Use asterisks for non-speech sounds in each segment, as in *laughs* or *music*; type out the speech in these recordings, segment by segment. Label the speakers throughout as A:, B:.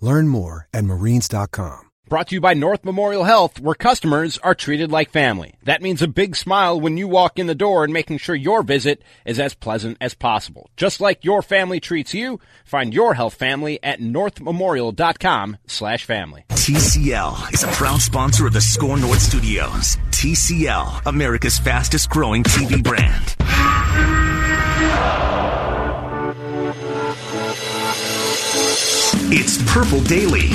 A: Learn more at marines.com.
B: Brought to you by North Memorial Health, where customers are treated like family. That means a big smile when you walk in the door and making sure your visit is as pleasant as possible. Just like your family treats you, find your health family at northmemorial.com slash family.
C: TCL is a proud sponsor of the Score North Studios. TCL, America's fastest growing TV brand. It's Purple Daily.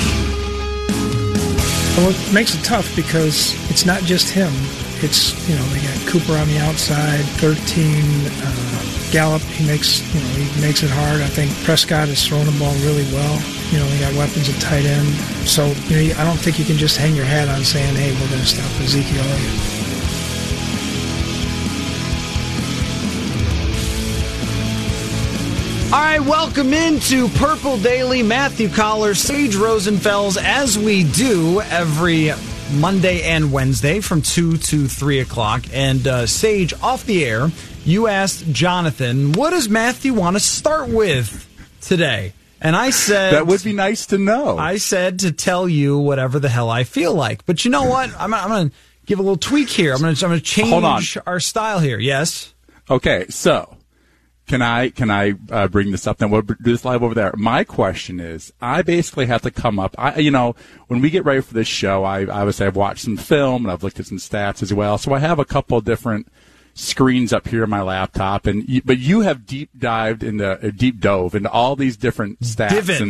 D: Well, it makes it tough because it's not just him. It's you know they got Cooper on the outside, 13 uh, Gallup. He makes you know he makes it hard. I think Prescott has thrown the ball really well. You know they got weapons at tight end. So you know I don't think you can just hang your hat on saying, hey, we're going to stop Ezekiel Elliott.
E: All right, welcome into Purple Daily. Matthew Coller, Sage Rosenfels, as we do every Monday and Wednesday from 2 to 3 o'clock. And uh, Sage, off the air, you asked Jonathan, what does Matthew want to start with today? And I said
F: that would be nice to know.
E: I said to tell you whatever the hell I feel like. But you know what? I'm, I'm going to give a little tweak here. I'm going to change our style here. Yes.
F: Okay, so can I can I uh, bring this up? Then we'll do this live over there. My question is, I basically have to come up. I, you know, when we get ready for this show, I obviously I've watched some film and I've looked at some stats as well. So I have a couple different screens up here on my laptop, and but you have deep dived into uh, deep dove into all these different stats
E: Divin.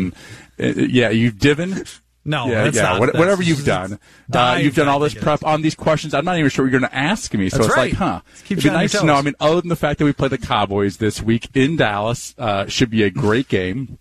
F: and uh, yeah, you've divin.
E: No,
F: yeah,
E: that's
F: yeah.
E: not,
F: whatever you've done, uh, you've done all this prep on these questions. I'm not even sure what you're going to ask me. So
E: That's
F: it's
E: right.
F: like, huh? It'd be nice to know. I mean, other than the fact that we play the Cowboys this week in Dallas, uh, should be a great game.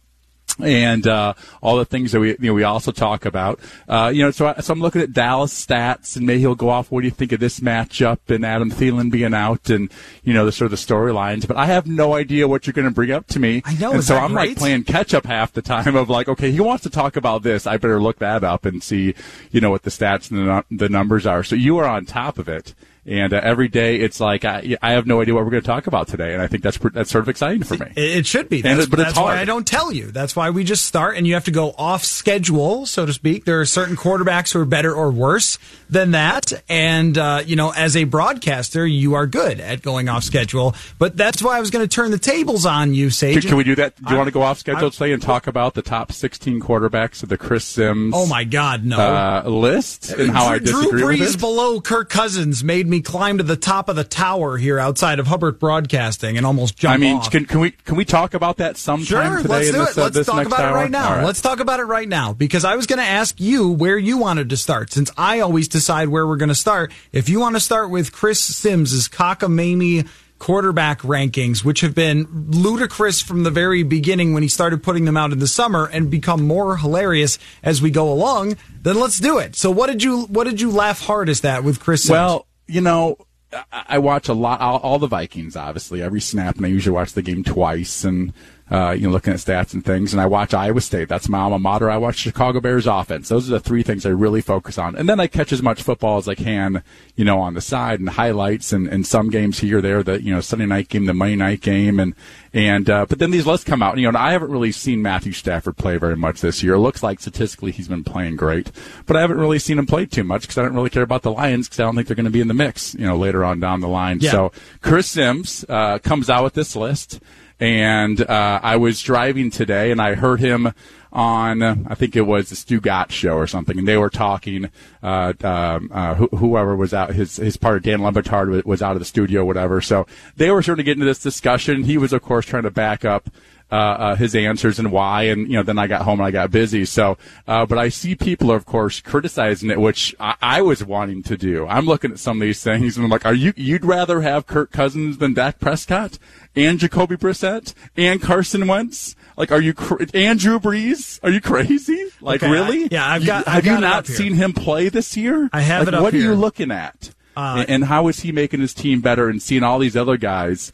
F: And uh, all the things that we you know we also talk about, uh, you know. So, I, so I'm looking at Dallas stats, and maybe he'll go off. What do you think of this matchup and Adam Thielen being out, and you know the sort of the storylines? But I have no idea what you're going to bring up to me.
E: I know,
F: And so I'm like playing catch up half the time of like, okay, he wants to talk about this. I better look that up and see, you know, what the stats and the, the numbers are. So you are on top of it. And uh, every day it's like I, I have no idea what we're going to talk about today, and I think that's that's sort of exciting for me.
E: It should be. That's,
F: it- but it's
E: that's why. I don't tell you. That's why we just start, and you have to go off schedule, so to speak. There are certain quarterbacks who are better or worse than that, and uh, you know, as a broadcaster, you are good at going off schedule. But that's why I was going to turn the tables on you, Sage.
F: Can, can we do that? Do you
E: I-
F: want to go off schedule
E: I-
F: today and talk about the top 16 quarterbacks of the Chris Sims
E: Oh my God, no!
F: uh, list and how I
E: Drew
F: disagree
E: Brees
F: with it?
E: below Kirk Cousins made me climb to the top of the tower here outside of Hubbard Broadcasting and almost jump
F: I mean,
E: off.
F: can, can we can we talk about that sometime
E: Sure,
F: today?
E: let's do
F: this,
E: it.
F: uh,
E: Let's talk about
F: hour?
E: it right now.
F: Right.
E: Let's talk about it right now because I was going to ask you where you wanted to start since I always decide where we're going to start. If you want to start with Chris Sims' cockamamie quarterback rankings, which have been ludicrous from the very beginning when he started putting them out in the summer and become more hilarious as we go along, then let's do it. So what did you what did you laugh hardest at with Chris Sims?
F: Well, you know, I, watch a lot, all, all the Vikings, obviously, every snap, and I usually watch the game twice and, uh, you know, looking at stats and things. And I watch Iowa State. That's my alma mater. I watch Chicago Bears offense. Those are the three things I really focus on. And then I catch as much football as I can, you know, on the side and highlights and, and some games here or there, the, you know, Sunday night game, the Monday night game. And, and, uh, but then these lists come out. You know, and I haven't really seen Matthew Stafford play very much this year. It looks like statistically he's been playing great, but I haven't really seen him play too much because I don't really care about the Lions because I don't think they're going to be in the mix, you know, later on down the line.
E: Yeah.
F: So Chris Sims, uh, comes out with this list. And uh, I was driving today, and I heard him on, I think it was the Stugotz show or something, and they were talking. Uh, um, uh, wh- whoever was out, his his partner Dan Le Batard was out of the studio, whatever. So they were starting to get into this discussion. He was, of course, trying to back up. Uh, uh, his answers and why, and you know, then I got home and I got busy. So, uh, but I see people, of course, criticizing it, which I, I, was wanting to do. I'm looking at some of these things and I'm like, are you? You'd rather have Kirk Cousins than Dak Prescott and Jacoby Brissett and Carson Wentz? Like, are you cr- and Drew Brees? Are you crazy? Like,
E: Okay,
F: really?
E: I- yeah, I've got-
F: Have
E: I've
F: you
E: got it
F: not
E: here.
F: seen him play this year?
E: I have
F: Like,
E: it up
F: What are you looking at?
E: Uh,
F: and, and how is he making his team better and seeing all these other guys,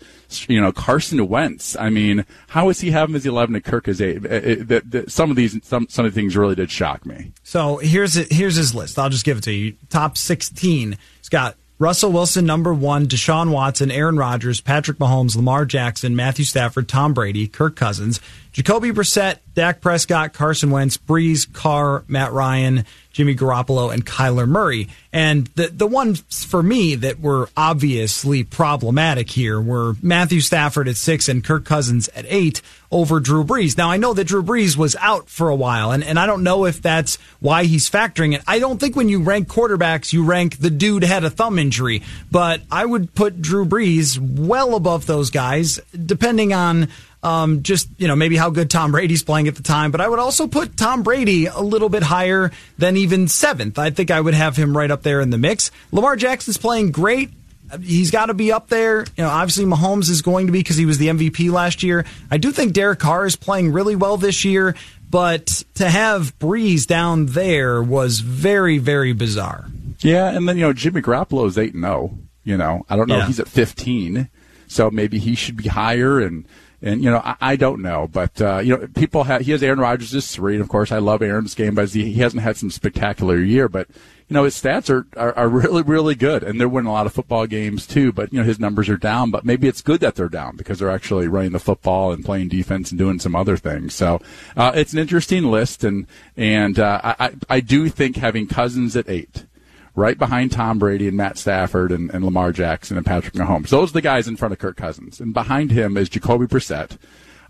F: you know, Carson Wentz? I mean, how is he having his 11 and Kirk his 8? It- it- the- the- some of these, some, some of the things really did shock me.
E: So here's here's his list. I'll just give it to you. Top 16. He's got Russell Wilson number one, Deshaun Watson, Aaron Rodgers, Patrick Mahomes, Lamar Jackson, Matthew Stafford, Tom Brady, Kirk Cousins, Jacoby Brissett, Dak Prescott, Carson Wentz, Brees, Carr, Matt Ryan, Jimmy Garoppolo, and Kyler Murray. And the the ones for me that were obviously problematic here were Matthew Stafford at six and Kirk Cousins at eight over Drew Brees. Now I know that Drew Brees was out for a while, and, and I don't know if that's why he's factoring it. I don't think when you rank quarterbacks, you rank the dude had a thumb injury, but I would put Drew Brees well above those guys, depending on um, just you know maybe how good Tom Brady's playing at the time. But I would also put Tom Brady a little bit higher than even seventh. I think I would have him right up there in the mix. Lamar Jackson's playing great. He's got to be up there. You know, obviously Mahomes is going to be because he was the MVP last year. I do think Derek Carr is playing really well this year, but to have Brees down there was very, very bizarre.
F: Yeah, and then you know Jimmy Garoppolo is eight and zero. You know, I don't know.
E: Yeah.
F: He's at fifteen, so maybe he should be higher. And and you know, I, I don't know, but uh, you know, people have he has Aaron Rodgers as three, and of course, I love Aaron's game, but he, hasn't had some spectacular year. But you know, his stats are, are are *laughs* really really good, and they're winning a lot of football games too. But you know, his numbers are down. But maybe it's good that they're down because they're actually running the football and playing defense and doing some other things. So uh, it's an interesting list, and and uh, I I do think having Cousins at eight right behind Tom Brady and Matt Stafford and, and Lamar Jackson and Patrick Mahomes. Those are the guys in front of Kirk Cousins. And behind him is Jacoby Brissett,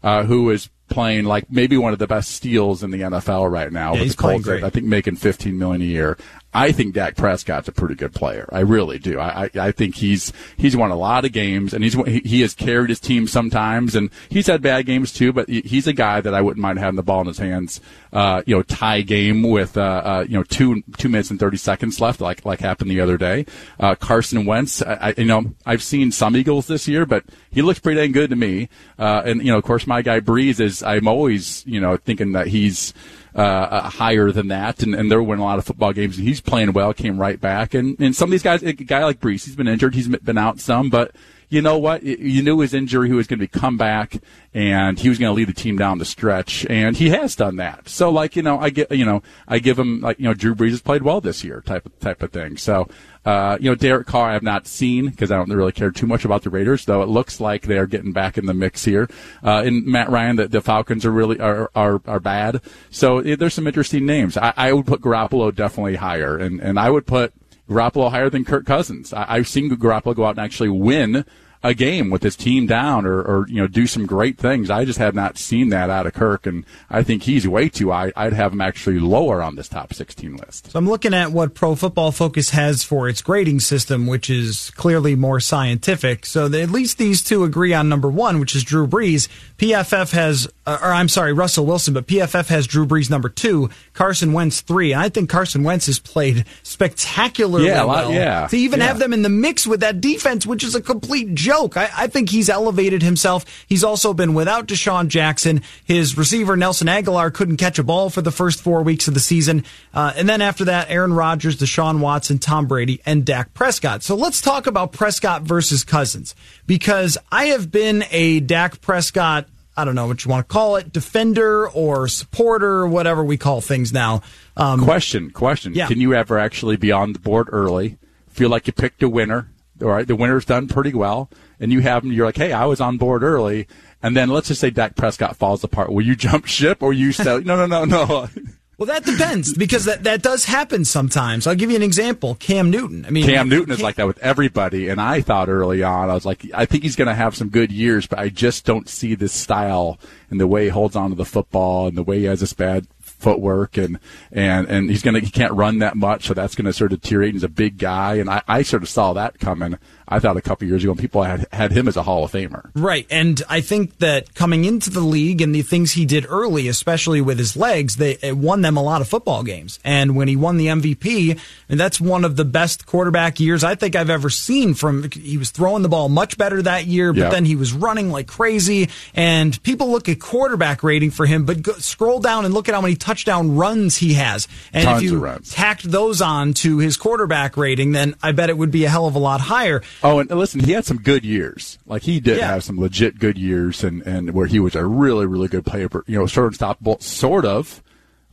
F: uh, who is playing like maybe one of the best steals in the NFL right now.
E: Yeah,
F: with
E: he's
F: the Colts. I think making 15 million a year. I think Dak Prescott's a pretty good player. I really do. I, I, I think he's he's won a lot of games, and he's he, has carried his team sometimes, and he's had bad games too. But he's a guy that I wouldn't mind having the ball in his hands. Uh, you know, tie game with uh, uh, you know two two minutes and thirty seconds left, like like happened the other day. Uh, Carson Wentz, I, I, you know, I've seen some Eagles this year, but he looks pretty dang good to me. Uh, and you know, of course, my guy Brees is. I'm always you know thinking that he's uh, uh, higher than that, and, and they're winning a lot of football games. And he's playing well, came right back, and and some of these guys, a guy like Brees, he's been injured, he's been out some, but you know what? You knew his injury, he was going to come back, and he was going to lead the team down the stretch, and he has done that. So, like you know, I get you know, I give him like you know, Drew Brees has played well this year, type of type of thing. So, uh, you know, Derek Carr, I have not seen because I don't really care too much about the Raiders, though it looks like they are getting back in the mix here. Uh, and Matt Ryan, the, the Falcons are really are are, are bad. So there's some interesting names. I, I would put Garoppolo definitely higher, and and I would put Garoppolo higher than Kirk Cousins. I, I've seen Garoppolo go out and actually win a game with his team down or, or you know do some great things. I just have not seen that out of Kirk, and I think he's way too high. I'd have him actually lower on this top 16 list.
E: So I'm looking at what Pro Football Focus has for its grading system, which is clearly more scientific. So at least these two agree on number one, which is Drew Brees. PFF has, uh, or I'm sorry, Russell Wilson, but PFF has Drew Brees number two, Carson Wentz three. And I think Carson Wentz has played spectacularly
F: Yeah,
E: well.
F: yeah,
E: To even
F: yeah.
E: have them in the mix with that defense, which is a complete joke. I, I think he's elevated himself. He's also been without DeSean Jackson. His receiver, Nelson Agholor, couldn't catch a ball for the first four weeks of the season. Uh, and then after that, Aaron Rodgers, Deshaun Watson, Tom Brady, and Dak Prescott. So let's talk about Prescott versus Cousins because I have been a Dak Prescott I don't know what you want to call it, defender or supporter, whatever we call things now. Um,
F: Question, question.
E: Yeah.
F: Can you ever actually be on the board early? Feel like you picked a winner. All right, the winner's done pretty well, and you have them. You're like, hey, I was on board early, and then let's just say Dak Prescott falls apart. Will you *laughs* jump ship or you say, no, no, no, no? *laughs*
E: Well, that depends because that, that does happen sometimes. I'll give you an example. Cam Newton. I mean,
F: Cam Newton is like that with everybody, and I thought early on, I was like, I think he's going to have some good years, but I just don't see this style and the way he holds on to the football and the way he has this bad footwork and and and he's gonna he can't run that much, so that's gonna sort of deteriorate. And he's a big guy, and I, I sort of saw that coming. I thought a couple years ago, people had had him as a Hall of Famer.
E: Right, and I think that coming into the league and the things he did early, especially with his legs, they it won them a lot of football games. And when he won the MVP, and that's one of the best quarterback years I think I've ever seen. From he was throwing the ball much better that year, but
F: Yep.
E: then he was running like crazy. And people look at quarterback rating for him, but go, scroll down and look at how many touchdown runs he has. And
F: Tons
E: if you tacked those on to his quarterback rating, then I bet it would be a hell of a lot higher.
F: Oh, and listen, he had some good years. Like he did
E: Yeah.
F: have some legit good years, and and where he was a really really good player. For, You know, sort of unstoppable, sort of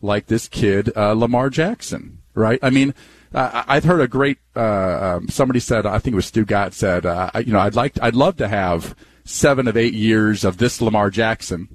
F: like this kid uh, Lamar Jackson, right? I mean. Uh, I've heard a great. Uh, um, somebody said, I think it was Stugotz said, uh, I- you know, I'd like, I'd love to have seven of eight years of this Lamar Jackson,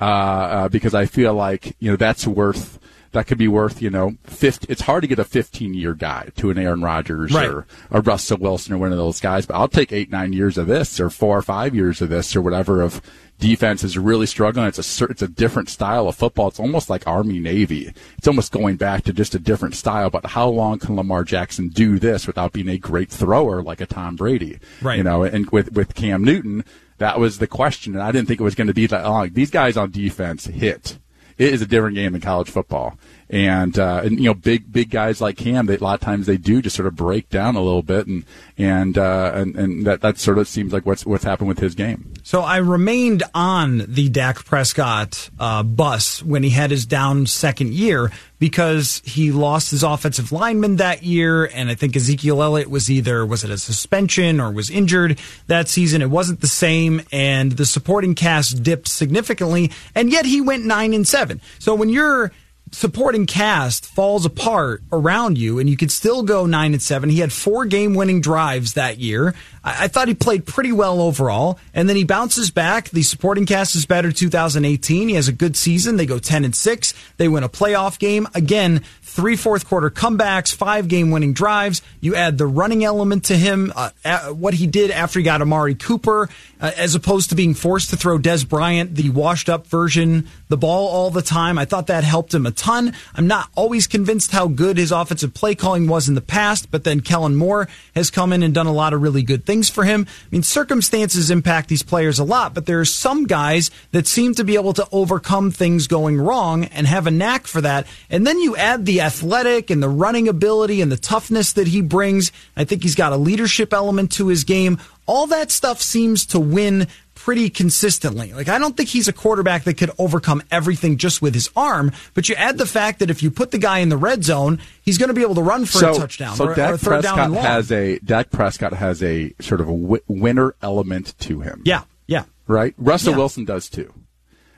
F: uh, uh, because I feel like you know that's worth that could be worth you know 50, it's hard to get a 15 year guy to an Aaron Rodgers
E: Right.
F: or a Russell Wilson or one of those guys but I'll take 8 9 years of this or 4 or 5 years of this or whatever of defense is really struggling it's a it's a different style of football it's almost like Army Navy it's almost going back to just a different style but how long can Lamar Jackson do this without being a great thrower like a Tom Brady
E: Right.
F: you know and with with Cam Newton that was the question, and I didn't think it was going to be that long. These guys on defense hit. It is a different game in college football, and uh, and you know, big big guys like Cam, they, a lot of times they do just sort of break down a little bit, and and uh, and and that that sort of seems like what's what's happened with his game.
E: So I remained on the Dak Prescott uh, bus when he had his down second year because he lost his offensive lineman that year, and I think Ezekiel Elliott was either was it a suspension or was injured that season. It wasn't the same, and the supporting cast dipped significantly, and yet he went nine and seven. So when you're supporting cast falls apart around you and you could still go nine and seven. He had four game winning drives that year. I, I thought he played pretty well overall. And then he bounces back. The supporting cast is better 2018. He has a good season. They go 10 and six. They win a playoff game. Again, three fourth quarter comebacks, five game winning drives. You add the running element to him, uh, what he did after he got Amari Cooper, uh, as opposed to being forced to throw Dez Bryant, the washed up version, the ball all the time. I thought that helped him a ton. I'm not always convinced how good his offensive play calling was in the past, but then Kellen Moore has come in and done a lot of really good things for him. I mean, circumstances impact these players a lot, but there are some guys that seem to be able to overcome things going wrong and have a knack for that. And then you add the athletic and the running ability and the toughness that he brings. I think he's got a leadership element to his game. All that stuff seems to win pretty consistently. Like I don't think he's a quarterback that could overcome everything just with his arm, but you add the fact that if you put the guy in the red zone, he's going to be able to run for a touchdown
F: so
E: or,
F: Dak
E: or a third down
F: Prescott
E: and long.
F: has a Dak Prescott has a sort of a winner element to him.
E: yeah, yeah.
F: right? Russell
E: Yeah.
F: Wilson does too.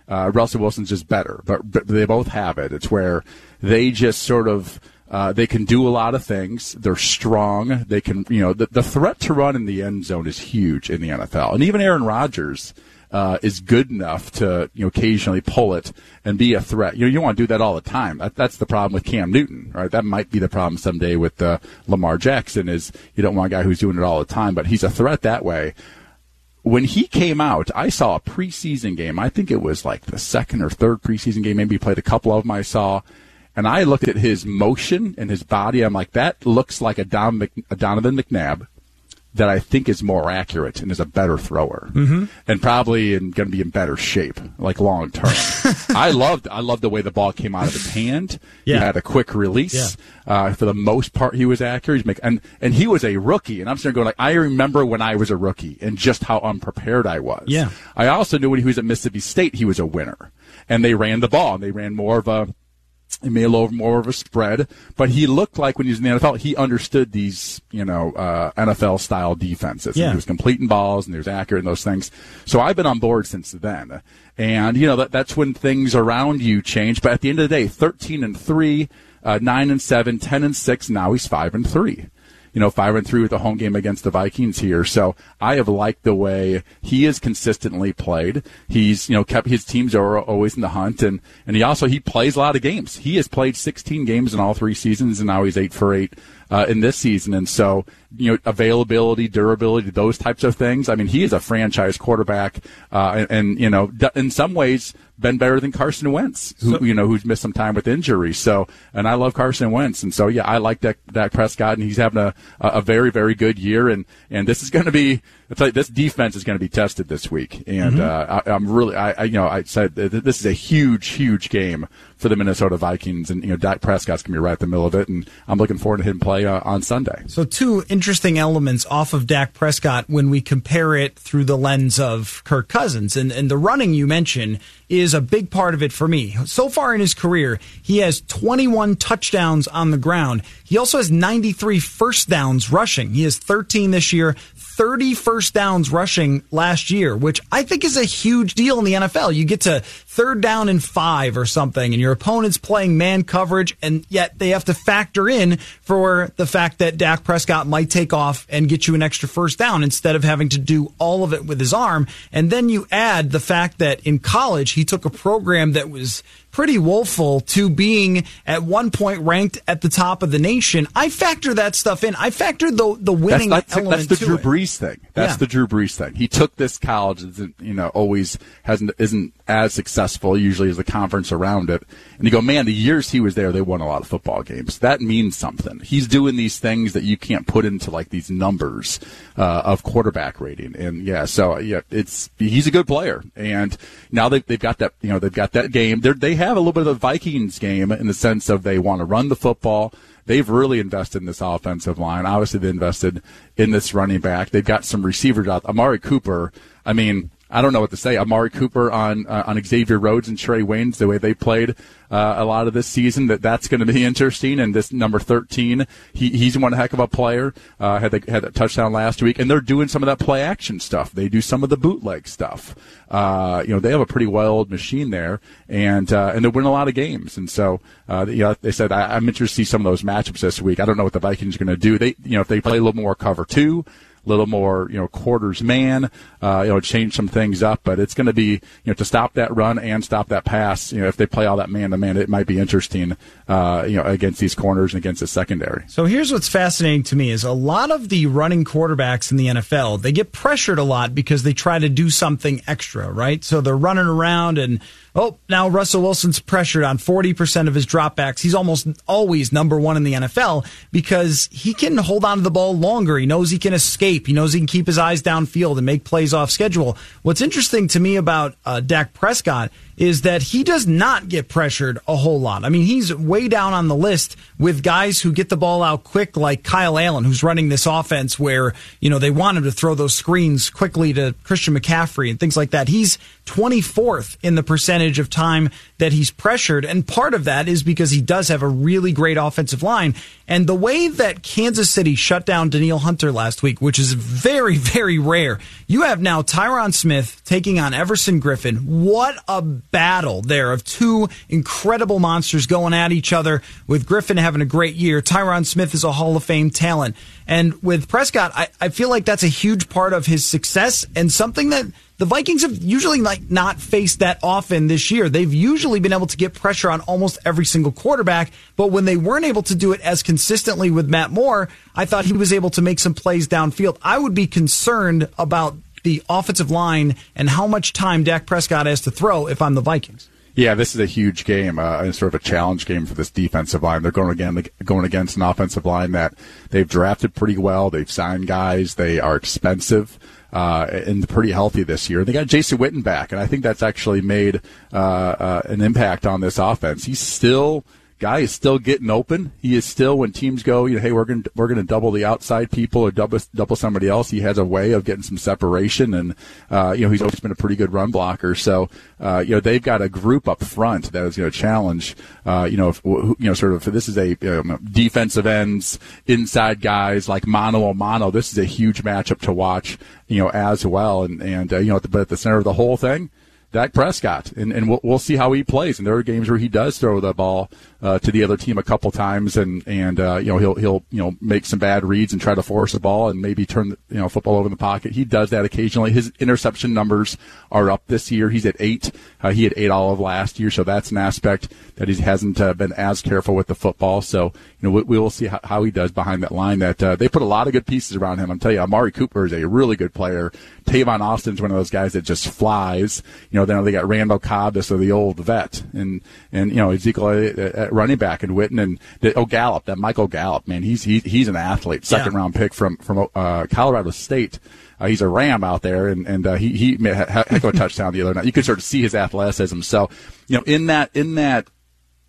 F: Uh, Russell Wilson's just better, but, but they both have it. It's where they just sort of uh, they can do a lot of things. They're strong. They can, you know, the, the threat to run in the end zone is huge in the NFL, and even Aaron Rodgers. Uh, is good enough to you know occasionally pull it and be a threat. You know you want to do that all the time. That, that's the problem with Cam Newton, right? That might be the problem someday with uh, Lamar Jackson. Is you don't want a guy who's doing it all the time, but he's a threat that way when he came out, I saw a preseason game. I think it was like the second or third preseason game. Maybe he played a couple of them I saw. And I looked at his motion and his body. I'm like, that looks like a, Don Mc, a Donovan McNabb that I think is more accurate and is a better thrower, mm-hmm. and probably going to be in better shape, like long term. *laughs* I loved, I loved the way the ball came out of his hand.
E: Yeah.
F: He had a quick release. Uh, for the most part, he was accurate. He's make, and and he was a rookie, and I'm sitting there going like, I remember when I was a rookie and just how unprepared I was.
E: Yeah.
F: I also knew when he was at Mississippi State, he was a winner, and they ran the ball, and they ran more of a made a little more of a spread, but he looked like when he was in the NFL, he understood these, you know, uh, NFL style defenses. And
E: Yeah.
F: he was completing balls and he was accurate in those things. So I've been on board since then. And, you know, that, that's when things around you change. But at the end of the day, 13 and 3, uh, 9 and 7, 10 and 6, now he's 5 and 3. You know, five and three with a home game against the Vikings here. So I have liked the way he has consistently played. He's, you know, kept his teams are always in the hunt and, and he also, he plays a lot of games. He has played 16 games in all three seasons and now he's eight for eight uh, in this season. And so, you know, availability, durability, those types of things. I mean, he is a franchise quarterback, uh, and, and, you know, in some ways, been better than Carson Wentz, who so, you know who's missed some time with injury. So, and I love Carson Wentz, and so yeah, I like Dak, Dak Prescott, and he's having a a very very good year, and and this is going to be you, this defense is going to be tested this week, and mm-hmm. uh, I, am really I, I, you know I said this is a huge huge game for the Minnesota Vikings, and you know Dak Prescott's going to be right in the middle of it, and I'm looking forward to him play uh, on Sunday.
E: So two interesting elements off of Dak Prescott when we compare it through the lens of Kirk Cousins, and and the running you mentioned is a big part of it for me. So far in his career, he has 21 touchdowns on the ground. He also has 93 first downs rushing. He has 13 this year, 30 first downs rushing last year, which I think is a huge deal in the NFL. You get to third down and five or something, and your opponent's playing man coverage, and yet they have to factor in for the fact that Dak Prescott might take off and get you an extra first down instead of having to do all of it with his arm. And then you add the fact that in college, he took a program that was pretty woeful to being at one point ranked at the top of the nation. I factor that stuff in. I factor the the winning
F: that's,
E: that's, element.
F: That's the Drew
E: it.
F: Brees thing. That's yeah. the Drew Brees thing. He took this college you know always hasn't isn't as successful usually as the conference around it. And you go, man, the years he was there, they won a lot of football games. That means something. He's doing these things that you can't put into like these numbers uh, of quarterback rating. And yeah, so yeah, it's he's a good player. And now they, they've got that you know they've got that game. They're, they have a little bit of the Vikings game in the sense of they want to run the football they've really invested in this offensive line. Obviously, they invested in this running back. They've got some receivers out. Amari Cooper. I mean, I don't know what to say. Amari Cooper on uh, on Xavier Rhodes and Trae Waynes, the way they played uh, a lot of this season, that that's going to be *laughs* interesting. And this number thirteen, he, he's one heck of a player. Uh, had the, had a touchdown last week, and they're doing some of that play action stuff. They do some of the bootleg stuff. Uh, you know, they have a pretty well machine there, and uh, and they win a lot of games. And so, uh, you know, they said I, I'm interested to see some of those matchups this week. I don't know what the Vikings are going to do. They, you know, if they play a little more cover two little more, you know, quarters man, uh, you know, change some things up. But it's going to be, you know, to stop that run and stop that pass. You know, if they play all that man to man, it might be interesting, uh, you know, against these corners and against the secondary.
E: So here's what's fascinating to me is a lot of the running quarterbacks in the NFL, they get pressured a lot because they try to do something extra, right? So they're running around and Oh, now Russell Wilson's pressured on 40% of his dropbacks. He's almost always number one in the NFL because he can hold on to the ball longer. He knows he can escape. He knows he can keep his eyes downfield and make plays off schedule. What's interesting to me about uh, Dak Prescott is that he does not get pressured a whole lot. I mean, he's way down on the list with guys who get the ball out quick, like Kyle Allen, who's running this offense where, you know, they want him to throw those screens quickly to Christian McCaffrey and things like that. He's 24th in the percentage of time that he's pressured. And part of that is because he does have a really great offensive line. And the way that Kansas City shut down Danielle Hunter last week, which is very, very rare, you have now Tyron Smith taking on Everson Griffen. What a battle there of two incredible monsters going at each other with Griffen having a great year. Tyron Smith is a Hall of Fame talent. And with Prescott, I, I feel like that's a huge part of his success and something that the Vikings have usually like not faced that often this year. They've usually been able to get pressure on almost every single quarterback, but when they weren't able to do it as consistently with Matt Moore, I thought he was able to make some plays downfield. I would be concerned about the offensive line and how much time Dak Prescott has to throw if I'm the Vikings.
F: Yeah, this is a huge game, uh, sort of a challenge game for this defensive line. They're going again going against an offensive line that they've drafted pretty well. They've signed guys. They are expensive uh, and pretty healthy this year. They got Jason Witten back, and I think that's actually made uh, uh, an impact on this offense. He's still guy is still getting open. He is still when teams go, you know, hey, we're going to, we're going to double the outside people or double double somebody else. He has a way of getting some separation, and uh, you know he's always been a pretty good run blocker. So uh, you know they've got a group up front that is going to challenge. Uh, you know, if, you know, sort of this is a defensive ends, inside guys like mano a mano. This is a huge matchup to watch. You know, as well, and and uh, you know, but at the center of the whole thing Dak Prescott, and, and we'll, we'll see how he plays. And there are games where he does throw the ball uh, to the other team a couple times, and and uh, you know he'll he'll you know make some bad reads and try to force the ball and maybe turn the, you know football over in the pocket. He does that occasionally. His interception numbers are up this year. He's at eight. Uh, he had eight all of last year, so that's an aspect that he hasn't uh, been as careful with the football. So you know we, we will see how, how, he does behind that line. That uh, they put a lot of good pieces around him. I'm telling you, Amari Cooper is a really good player. Tavon Austin's one of those guys that just flies. You know, then they got Randall Cobb, this the old vet, and and you know Ezekiel at running back and Witten and oh Gallup, that Michael Gallup, man, he's he, he's an athlete, second yeah. round pick from from uh, Colorado State. Uh, he's a ram out there, and and uh, he he made a heck of a touchdown the other night. You could sort of see his athleticism. So, you know, in that in that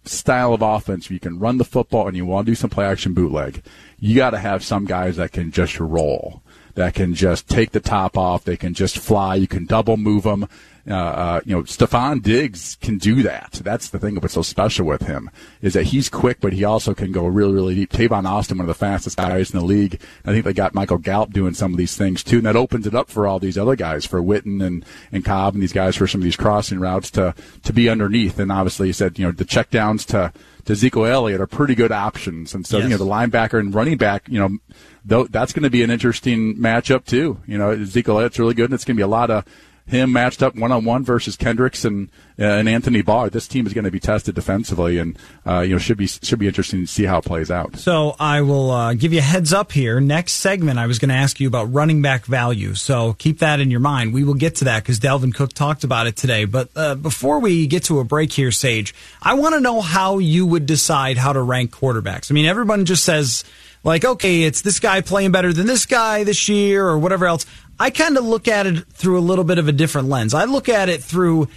F: style of offense, you can run the football and you want to do some play action bootleg. You got to have some guys that can just roll that can just take the top off. They can just fly. You can double move them. Uh, uh, you know, Stefon Diggs can do that. That's the thing what's so special with him is that he's quick, but he also can go really, really deep. Tavon Austin, one of the fastest guys in the league. I think they got Michael Gallup doing some of these things too, and that opens it up for all these other guys, for Witten and, and Cobb and these guys for some of these crossing routes to, to be underneath. And obviously, he said, you know, the checkdowns to, to Ezekiel Elliott are pretty good options. And so, yes. you know, the linebacker and running back, you know, though that's going to be an interesting matchup too. You know, Ezekiel Elliott's really good, and it's going to be a lot of him matched up one on one versus Kendricks and uh, and Anthony Barr. This team is going to be tested defensively, and uh, you know should be should be interesting to see how it plays out.
E: So I will uh, give you a heads up here. Next segment, I was going to ask you about running back value. So keep that in your mind. We will get to that because Dalvin Cook talked about it today. But uh, before we get to a break here, Sage, I want to know how you would decide how to rank quarterbacks. I mean, everyone just says like, okay, it's this guy playing better than this guy this year or whatever else. I kind of look at it through a little bit of a different lens. I look at it through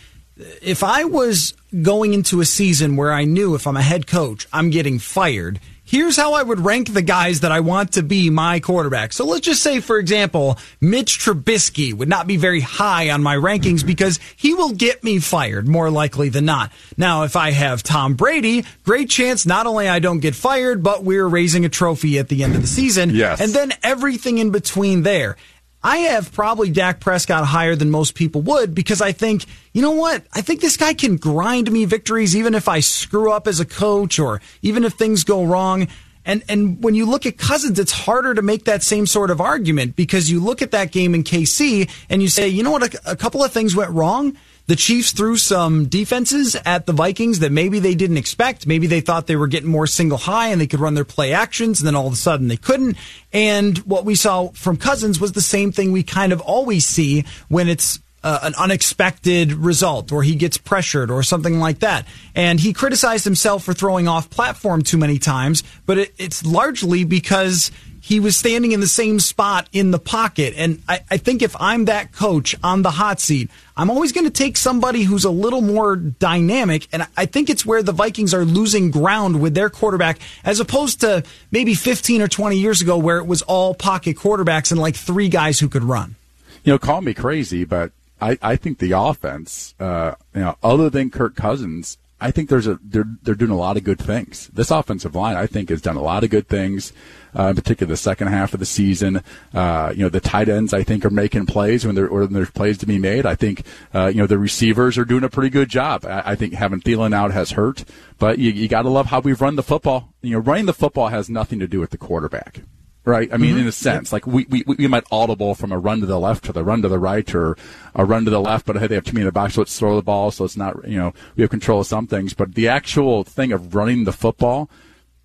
E: if I was going into a season where I knew if I'm a head coach, I'm getting fired here's how I would rank the guys that I want to be my quarterback. So let's just say, for example, Mitch Trubisky would not be very high on my rankings because he will get me fired more likely than not. Now, if I have Tom Brady, great chance not only I don't get fired, but we're raising a trophy at the end of the season.
F: Yes.
E: And then everything in between there. I have probably Dak Prescott higher than most people would because I think, you know what? I think this guy can grind me victories even if I screw up as a coach or even if things go wrong. And and when you look at Cousins, it's harder to make that same sort of argument because you look at that game in KC and you say, you know what? A, a couple of things went wrong the Chiefs threw some defenses at the Vikings that maybe they didn't expect. Maybe they thought they were getting more single high and they could run their play actions, and then all of a sudden they couldn't. And what we saw from Cousins was the same thing we kind of always see when it's uh, an unexpected result or he gets pressured or something like that. And he criticized himself for throwing off platform too many times, but it, it's largely because he was standing in the same spot in the pocket. And I, I think if I'm that coach on the hot seat, I'm always going to take somebody who's a little more dynamic. And I think it's where the Vikings are losing ground with their quarterback as opposed to maybe 15 or 20 years ago where it was all pocket quarterbacks and like three guys who could run.
F: You know, call me crazy, but I, I think the offense, uh, you know, other than Kirk Cousins, I think there's a they're they're doing a lot of good things. This offensive line, I think, has done a lot of good things. Uh, in particular, the second half of the season. Uh, you know, the tight ends, I think, are making plays when, when there's plays to be made. I think, uh, you know, the receivers are doing a pretty good job. I, I think having Thielen out has hurt, but you, you got to love how we've run the football. You know, running the football has nothing to do with the quarterback right? I mean, mm-hmm. in a sense, like we, we we might audible from a run to the left to the run to the right, or a run to the left, but hey, they have too many in the box, so let's throw the ball, so it's not, you know, we have control of some things. But the actual thing of running the football,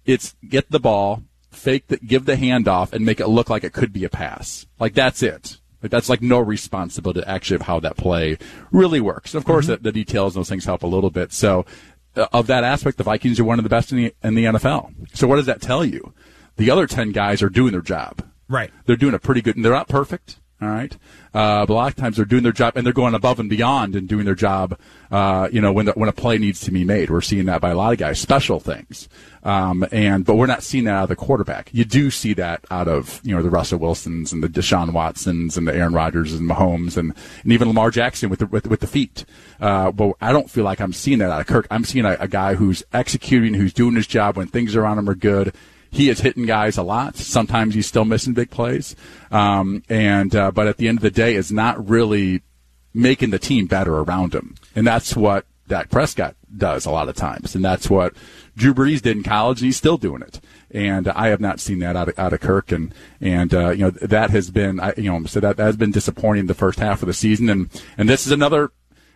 F: it's get the ball, fake that, give the handoff, and make it look like it could be a pass. Like that's it. Like that's like no responsibility actually of how that play really works. Of course, mm-hmm. the, the details, and those things help a little bit. So, uh, of that aspect, the Vikings are one of the best in the in the NFL. So, what does that tell you? The other 10 guys are doing their job.
E: Right.
F: They're doing a pretty good, they're not perfect. All right. Uh, but a lot of times they're doing their job and they're going above and beyond and doing their job, uh, you know, when the, when a play needs to be made. We're seeing that by a lot of guys, special things. Um, and, but we're not seeing that out of the quarterback. You do see that out of, you know, the Russell Wilsons and the Deshaun Watsons and the Aaron Rodgers and Mahomes and, and even Lamar Jackson with the, with, with the feet. Uh, but I don't feel like I'm seeing that out of Kirk. I'm seeing a, a guy who's executing, who's doing his job when things around him are good he is hitting guys a lot. Sometimes he's still missing big plays. Um, and uh, but at the end of the day, is not really making the team better around him, and that's what Dak Prescott does a lot of times, and that's what Drew Brees did in college, and he's still doing it. And I have not seen that out of, out of Kirk, and and uh, you know that has been I, you know so that, that has been disappointing the first half of the season, and and this is another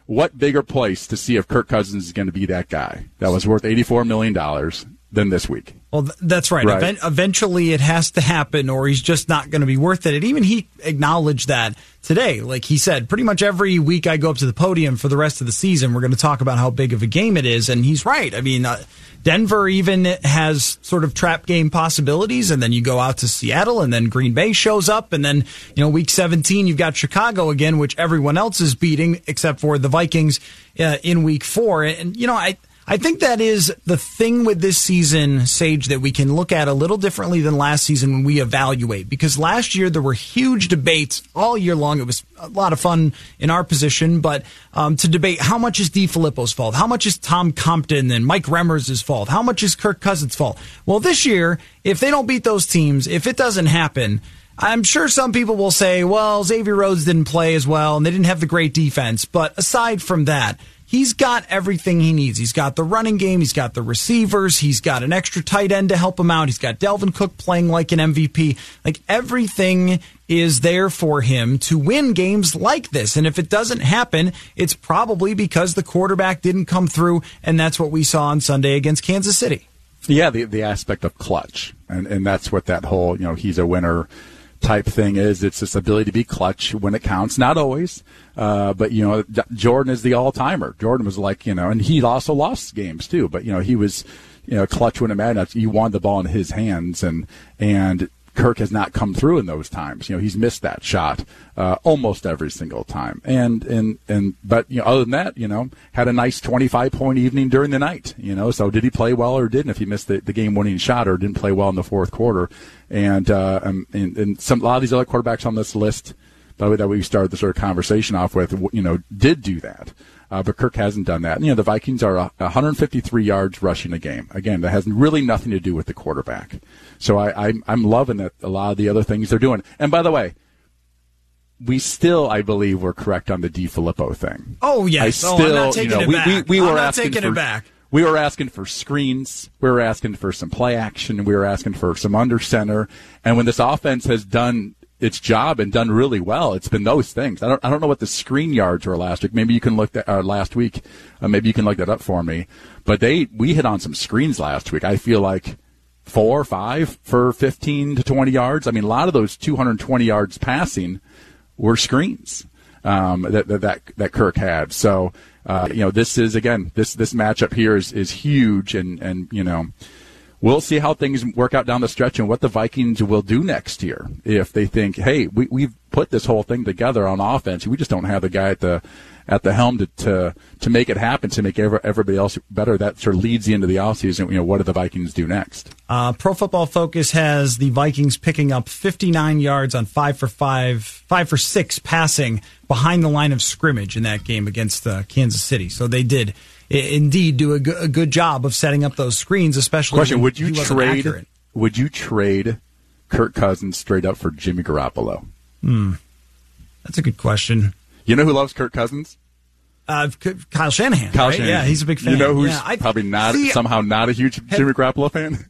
F: what bigger place to see if Kirk Cousins is going to be that guy that was worth eighty four million dollars than this week.
E: Well, that's right.
F: Right.
E: Even- eventually, it has to happen, or he's just not going to be worth it. And even he acknowledged that today. Like he said, pretty much every week I go up to the podium for the rest of the season, we're going to talk about how big of a game it is. And he's right. I mean, uh, Denver even has sort of trap game possibilities, and then you go out to Seattle, and then Green Bay shows up, and then you know week 17 you've got Chicago again, which everyone else is beating except for the Vikings uh, in week four. And you know I. I think that is the thing with this season, Sage, that we can look at a little differently than last season when we evaluate. Because last year there were huge debates all year long. It was a lot of fun in our position, but um, to debate how much is DeFilippo's fault, how much is Tom Compton and Mike Remmers' fault, how much is Kirk Cousins' fault. Well, this year, if they don't beat those teams, if it doesn't happen, I'm sure some people will say, well, Xavier Rhodes didn't play as well and they didn't have the great defense. But aside from that, he's got everything he needs. He's got the running game, he's got the receivers, he's got an extra tight end to help him out. He's got Dalvin Cook playing like an MVP. Like everything is there for him to win games like this. And if it doesn't happen, it's probably because the quarterback didn't come through and that's what we saw on Sunday against Kansas City.
F: Yeah, the the aspect of clutch, and and that's what that whole you know he's a winner type thing is. It's this ability to be clutch when it counts. Not always, uh, but you know Jordan is the all timer. Jordan was like you know, and he also lost games too. But you know he was you know clutch when it mattered. You wanted the ball in his hands, and and Kirk has not come through in those times. You know, he's missed that shot uh, almost every single time. And and and but you know, other than that, you know, had a nice 25 point evening during the night. You know, so did he play well or didn't? If he missed the, the game winning shot or didn't play well in the fourth quarter, and uh, um, and, and some a lot of these other quarterbacks on this list, by the way, that we started the sort of conversation off with, you know, did do that. Uh, but Kirk hasn't done that. And, you know, the Vikings are uh, 153 yards rushing a game. Again, that has really nothing to do with the quarterback. So I, I'm, I'm loving that a lot of the other things they're doing. And by the way, we still, I believe, were correct on the DeFilippo thing.
E: Oh, yes.
F: I
E: Oh,
F: still,
E: I'm not taking
F: you know,
E: it
F: we,
E: back.
F: we, we
E: I'm
F: were asking
E: taking
F: for,
E: it back.
F: We were asking for screens. We were asking for some play action. We were asking for some under center. And when this offense has done its job and done really well, it's been those things. I don't, I don't know what the screen yards were last week. Maybe you can look that uh, last week. Uh, maybe you can look that up for me. But they, we hit on some screens last week. I feel like four, or five for 15 to 20 yards. I mean, a lot of those 220 yards passing were screens um, that, that that Kirk had. So uh, you know, this is again this this matchup here is is huge, and and you know. We'll see how things work out down the stretch and what the Vikings will do next year. If they think, hey, we, we've put this whole thing together on offense, we just don't have the guy at the at the helm to to, to make it happen, to make every, everybody else better. That sort of leads you into the offseason. You know, what do the Vikings do next?
E: Uh, Pro Football Focus has the Vikings picking up 59 yards on five for five, five for six passing behind the line of scrimmage in that game against uh, Kansas City. So they did indeed do a good job of setting up those screens, especially.
F: Question: Would you trade?
E: accurate.
F: Would you trade Kirk Cousins straight up for Jimmy Garoppolo?
E: That's a good question.
F: You know who loves Kirk Cousins?
E: Uh, Kyle Shanahan.
F: Kyle
E: right?
F: Shanahan.
E: Yeah, he's a big fan.
F: You know who's
E: Yeah, I-
F: probably not
E: see,
F: somehow not a huge Jimmy Garoppolo fan?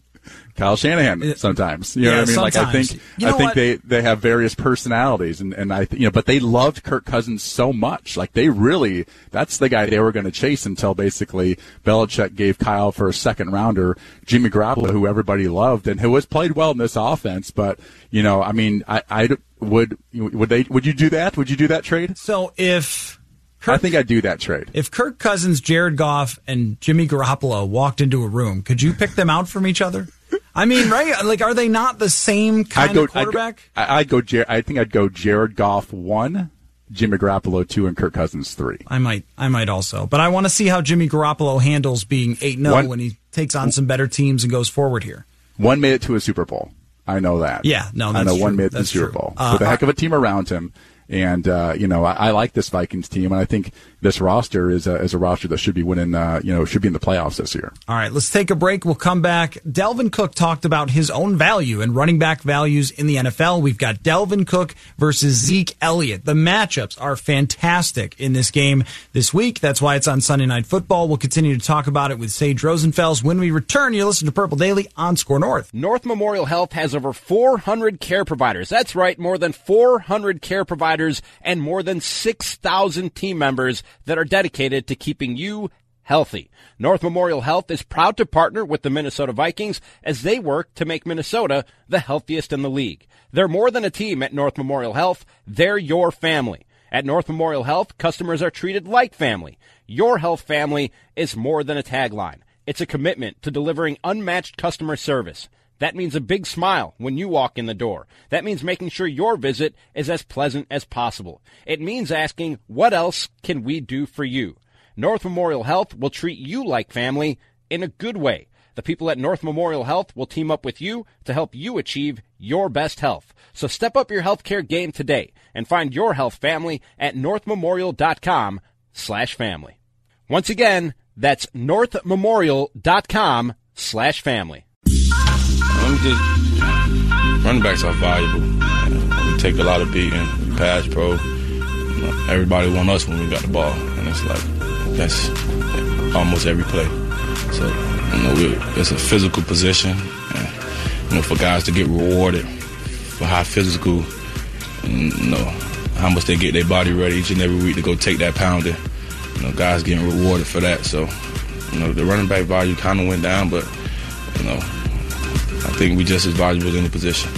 F: Kyle Shanahan sometimes. You know
E: Yeah,
F: what I mean? Like I think
E: You
F: I think
E: what?
F: they they have various personalities and and I th- you know but they loved Kirk Cousins so much. Like they really that's the guy they were going to chase until basically Belichick gave Kyle for a second rounder Jimmy Garoppolo who everybody loved and who has played well in this offense, but you know, I mean, I I would would they would you do that? Would you do that trade?
E: So if
F: I think I'd do that trade.
E: if Kirk Cousins, Jared Goff, and Jimmy Garoppolo walked into a room, could you pick them out from each other? I mean, right? Like, are they not the same kind
F: I'd go,
E: of quarterback?
F: I'd go, I'd go. Jar- I think I'd go Jared Goff one, Jimmy Garoppolo two, and Kirk Cousins three.
E: I might, I might also, but I want to see how Jimmy Garoppolo handles being eight 0 when he takes on some better teams and goes forward here.
F: One made it to a Super Bowl. I know that.
E: Yeah, no,
F: I know one
E: true.
F: made it to the Super
E: true.
F: Bowl
E: Uh,
F: with a heck of a team around him. And uh, you know, I, I, like this Vikings team, and I think this roster is a, is a roster that should be winning. Uh, you know, should be in the playoffs this year.
E: All right, let's take a break. We'll come back. Dalvin Cook talked about his own value and running back values in the NFL. We've got Dalvin Cook versus Zeke Elliott. The matchups are fantastic in this game this week. That's why it's on Sunday Night Football. We'll continue to talk about it with Sage Rosenfels when we return. You listen to Purple Daily on Score North.
B: North Memorial Health has over 400 care providers. That's right, more than 400 care providers and more than 6,000 team members that are dedicated to keeping you healthy. North Memorial Health is proud to partner with the Minnesota Vikings as they work to make Minnesota the healthiest in the league. They're more than a team at North Memorial Health. They're your family. At North Memorial Health, customers are treated like family. Your health family is more than a tagline. It's a commitment to delivering unmatched customer service. That means a big smile when you walk in the door. That means making sure your visit is as pleasant as possible. It means asking, what else can we do for you? North Memorial Health will treat you like family in a good way. The people at North Memorial Health will team up with you to help you achieve your best health. So step up your healthcare game today and find your health family at northmemorial.com slash family. Once again, that's northmemorial.com slash family.
G: Just, running backs are valuable. We take a lot of beating, pass pro. Everybody want us when we got the ball, and it's like that's almost every play. So you know, it's a physical position. And, you know, for guys to get rewarded for how physical, and, you know, how much they get their body ready each and every week to go take that pounding. You know, guys getting rewarded for that. So, you know, the running back value kind of went down, but you know, I think we just as valuable in the position.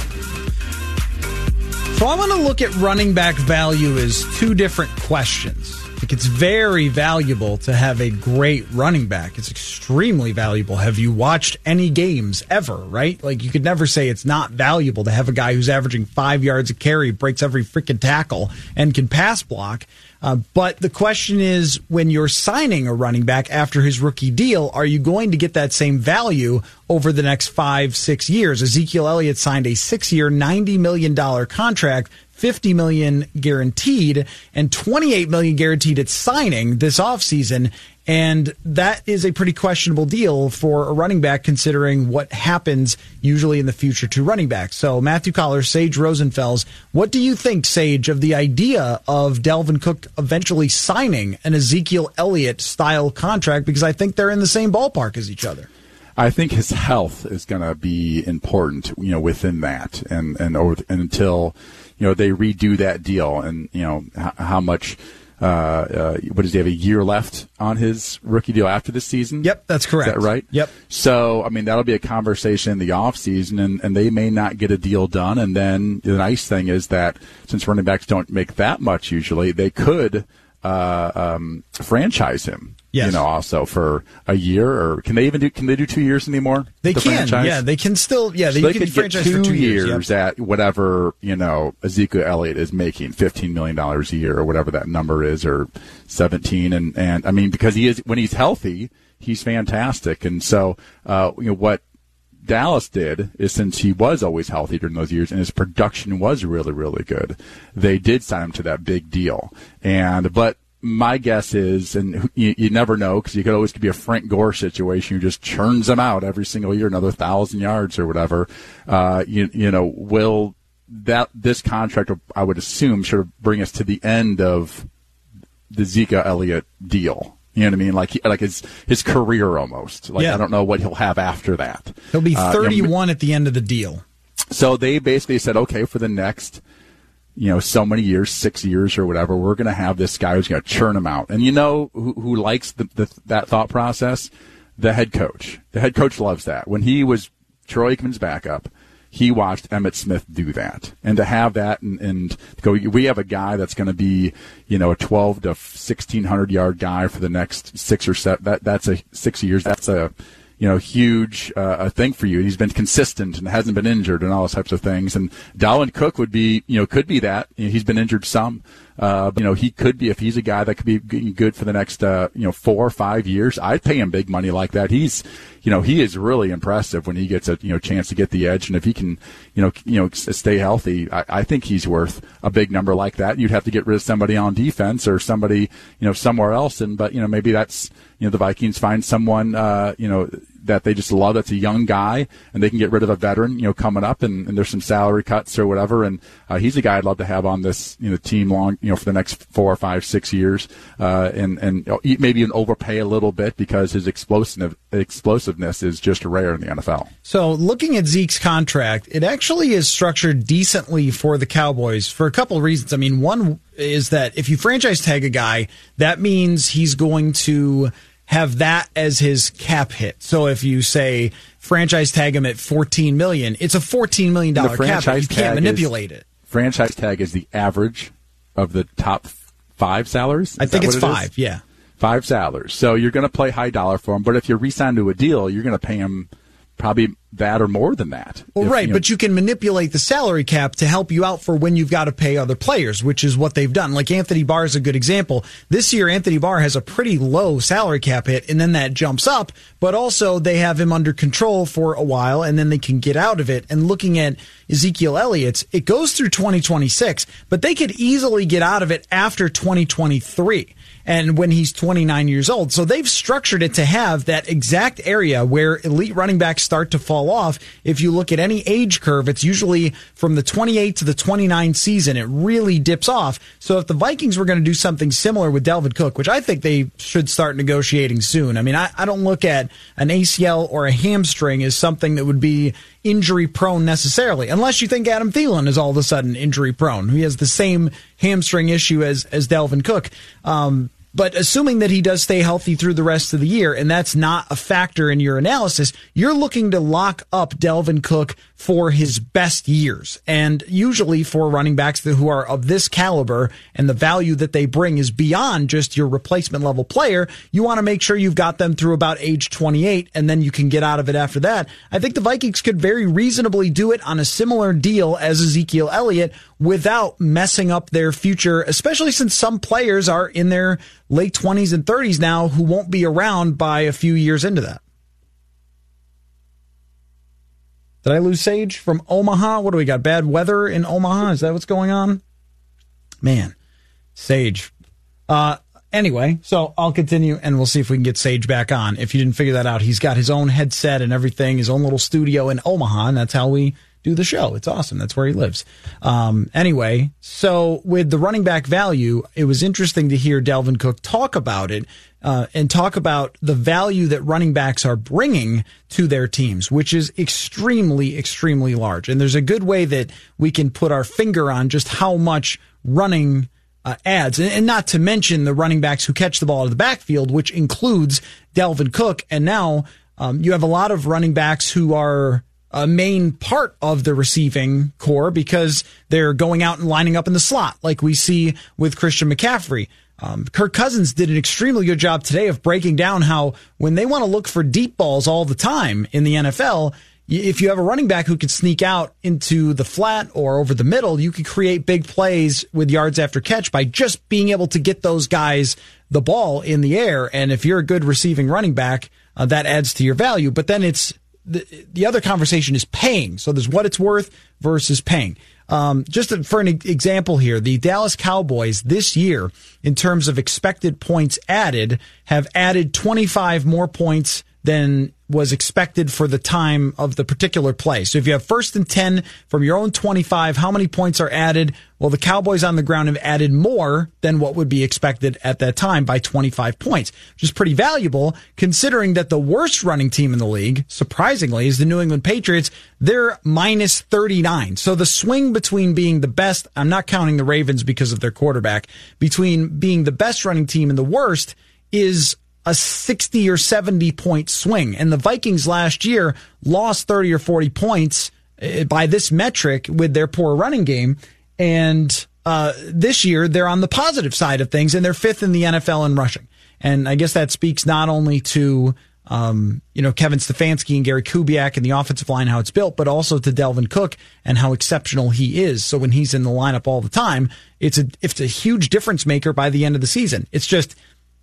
E: So I want to look at running back value as two different questions. Like it's very valuable to have a great running back. It's extremely valuable. Have you watched any games ever, right? Like you could never say it's not valuable to have a guy who's averaging five yards a carry, breaks every freaking tackle, and can pass block. Uh, but the question is when you're signing a running back after his rookie deal, are you going to get that same value over the next five, six years? Ezekiel Elliott signed a six year, $90 million contract 50 million guaranteed and 28 million guaranteed at signing this offseason. And that is a pretty questionable deal for a running back considering what happens usually in the future to running backs. So Matthew Coller, Sage Rosenfels, what do you think, Sage, of the idea of Dalvin Cook eventually signing an Ezekiel Elliott style contract? Because I think they're in the same ballpark as each other.
F: I think his health is going to be important, you know, within that, and and, over, and until you know they redo that deal, and you know how much. Uh, uh, what does he have a year left on his rookie deal after this season?
E: Yep, that's correct.
F: Is that right?
E: Yep.
F: So, I mean, that'll be a conversation in the off season, and, and they may not get a deal done. And then the nice thing is that since running backs don't make that much usually, they could uh, um, franchise him
E: Yes.
F: You know, also for a year, or can they even do? Can they do two years anymore?
E: They
F: the
E: can.
F: Franchise?
E: Yeah, they can still. Yeah,
F: so
E: they,
F: they
E: can franchise
F: two,
E: for two
F: years,
E: years
F: at whatever you know Ezekiel Elliott is making, fifteen million dollars a year, or whatever that number is, or seventeen. And and I mean, because he is when he's healthy, he's fantastic. And so, uh, you know what Dallas did is since he was always healthy during those years and his production was really, really good, they did sign him to that big deal. And, but my guess is, and you, you never know because you could always be a Frank Gore situation who just churns them out every single year, another thousand yards or whatever. Uh, you, you know, will that this contract, I would assume, should of bring us to the end of the Zeke Elliott deal. You know what I mean? Like, like his his career almost. Like,
E: Yeah.
F: I don't know what he'll have after that.
E: He'll be
F: Uh, you know,
E: 31 at the end of the deal.
F: so they basically said, okay, for the next, you know, so many years, six years or whatever, we're going to have this guy who's going to churn them out. And you know who, who likes the, the, that thought process? The head coach. The head coach loves that. When he was Troy Aikman's backup, he watched Emmitt Smith do that. And to have that and, and go, we have a guy that's going to be, you know, a 12 to 1600 yard guy for the next six or seven, that, that's a six years. That's a, you know, huge uh, a thing for you. He's been consistent and hasn't been injured and all those types of things. And Dalvin Cook would be, you know, could be that. You know, he's been injured some, Uh, you know, he could be if he's a guy that could be good for the next uh, you know four or five years. I'd pay him big money like that. He's you know he is really impressive when he gets a you know chance to get the edge, and if he can you know you know stay healthy, I, I think he's worth a big number like that. You'd have to get rid of somebody on defense or somebody you know somewhere else, and but you know maybe that's you know the Vikings find someone uh, you know that they just love that's a young guy and they can get rid of a veteran, you know, coming up and, and there's some salary cuts or whatever. And uh, he's a guy I'd love to have on this, you know, team long, you know, for the next four or five, six years. Uh, and, and you know, maybe even overpay a little bit because his explosive, explosiveness is just rare in the NFL.
E: So looking at Zeke's contract, it actually is structured decently for the Cowboys for a couple of reasons. I mean, one is that if you franchise tag a guy, that means he's going to have that as his cap hit. So if you say franchise tag him at 14 million, it's a 14 million dollar cap hit. You can't manipulate
F: is,
E: it.
F: Franchise tag is the average of the top five salaries. Is
E: I think it's five. Is? Yeah,
F: five salaries. So you're going to play high dollar for him, but if you resign to a deal, you're going to pay him probably that or more than that.
E: Well, if, right, you know, but you can manipulate the salary cap to help you out for when you've got to pay other players, which is what they've done. Like Anthony Barr is a good example. This year, Anthony Barr has a pretty low salary cap hit, and then that jumps up, but also they have him under control for a while, and then they can get out of it. And looking at Ezekiel Elliott's, it goes through 2026, but they could easily get out of it after 2023 and when he's 29 years old. So they've structured it to have that exact area where elite running backs start to fall off. If you look at any age curve, it's usually from the 28 to the 29 season. It really dips off. So if the Vikings were going to do something similar with Dalvin Cook, which I think they should start negotiating soon. I mean, I, I don't look at an ACL or a hamstring as something that would be injury prone necessarily, unless you think Adam Thielen is all of a sudden injury prone. He has the same hamstring issue as as Dalvin Cook. Um, but assuming that he does stay healthy through the rest of the year, and that's not a factor in your analysis, you're looking to lock up Dalvin Cook for his best years. And usually for running backs who are of this caliber and the value that they bring is beyond just your replacement level player, you want to make sure you've got them through about age 28 and then you can get out of it after that. I think the Vikings could very reasonably do it on a similar deal as Ezekiel Elliott without messing up their future, especially since some players are in their late 20s and 30s now who won't be around by a few years into that. Did I lose Sage from Omaha? What do we got? Bad weather in Omaha? Is that what's going on? Man, Sage. Uh, anyway, so I'll continue and we'll see if we can get Sage back on. If you didn't figure that out, he's got his own headset and everything, his own little studio in Omaha, and that's how we do the show. It's awesome. That's where he lives. Um, anyway, so with the running back value, it was interesting to hear Dalvin Cook talk about it uh, and talk about the value that running backs are bringing to their teams, which is extremely, extremely large. And there's a good way that we can put our finger on just how much running uh, adds, and, and, not to mention the running backs who catch the ball out of the backfield, which includes Dalvin Cook. And now um, you have a lot of running backs who are a main part of the receiving corps because they're going out and lining up in the slot, like we see with Christian McCaffrey. Um, Kirk Cousins did an extremely good job today of breaking down how when they want to look for deep balls all the time in the NFL, if you have a running back who can sneak out into the flat or over the middle, you can create big plays with yards after catch by just being able to get those guys the ball in the air. And if you're a good receiving running back, uh, that adds to your value. But then it's the, the other conversation is paying. So there's what it's worth versus paying. Um, just for an example here, the Dallas Cowboys this year, in terms of expected points added, have added 25 more points than was expected for the time of the particular play. So if you have first and 10 from your own 25, how many points are added? Well, the Cowboys on the ground have added more than what would be expected at that time by 25 points, which is pretty valuable considering that the worst running team in the league, surprisingly, is the New England Patriots. They're minus 39. So the swing between being the best, I'm not counting the Ravens because of their quarterback, between being the best running team and the worst is a 60 or 70 point swing. And the Vikings last year lost 30 or 40 points eh, by this metric with their poor running game. And uh, this year, they're on the positive side of things, and they're fifth in the NFL in rushing. And I guess that speaks not only to um, you know, Kevin Stefanski and Gary Kubiak and the offensive line, how it's built, but also to Dalvin Cook and how exceptional he is. So when he's in the lineup all the time, it's a, it's a huge difference maker by the end of the season. It's just,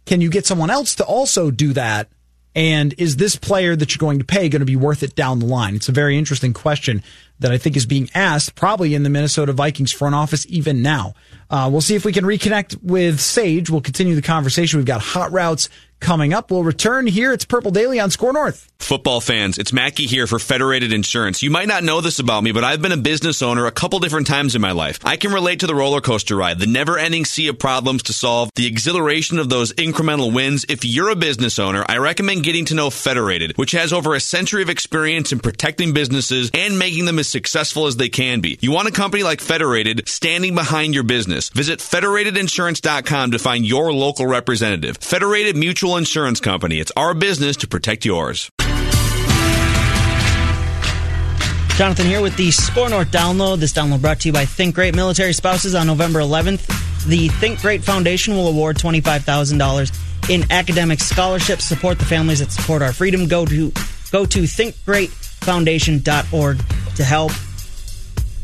E: can you get someone else to also do that? And is this player that you're going to pay going to be worth it down the line? It's a very interesting question that I think is being asked probably in the Minnesota Vikings front office even now. Uh, we'll see if we can reconnect with Sage. We'll continue the conversation. We've got hot routes coming up. We'll return here. It's Purple Daily on Score North.
H: Football fans, it's Mackey here for Federated Insurance. You might not know this about me, but I've been a business owner a couple different times in my life. I can relate to the roller coaster ride, the never ending sea of problems to solve, the exhilaration of those incremental wins. If you're a business owner, I recommend getting to know Federated, which has over a century of experience in protecting businesses and making them as successful as they can be. You want a company like Federated standing behind your business. Visit federatedinsurance.com to find your local representative. Federated Mutual Insurance Company. It's our business to protect yours.
I: Jonathan here with the Score North download. This download brought to you by Think Great Military Spouses on November 11th. The Think Great Foundation will award $25,000 in academic scholarships. Support the families that support our freedom. Go to go to thinkgreatfoundation.org to help.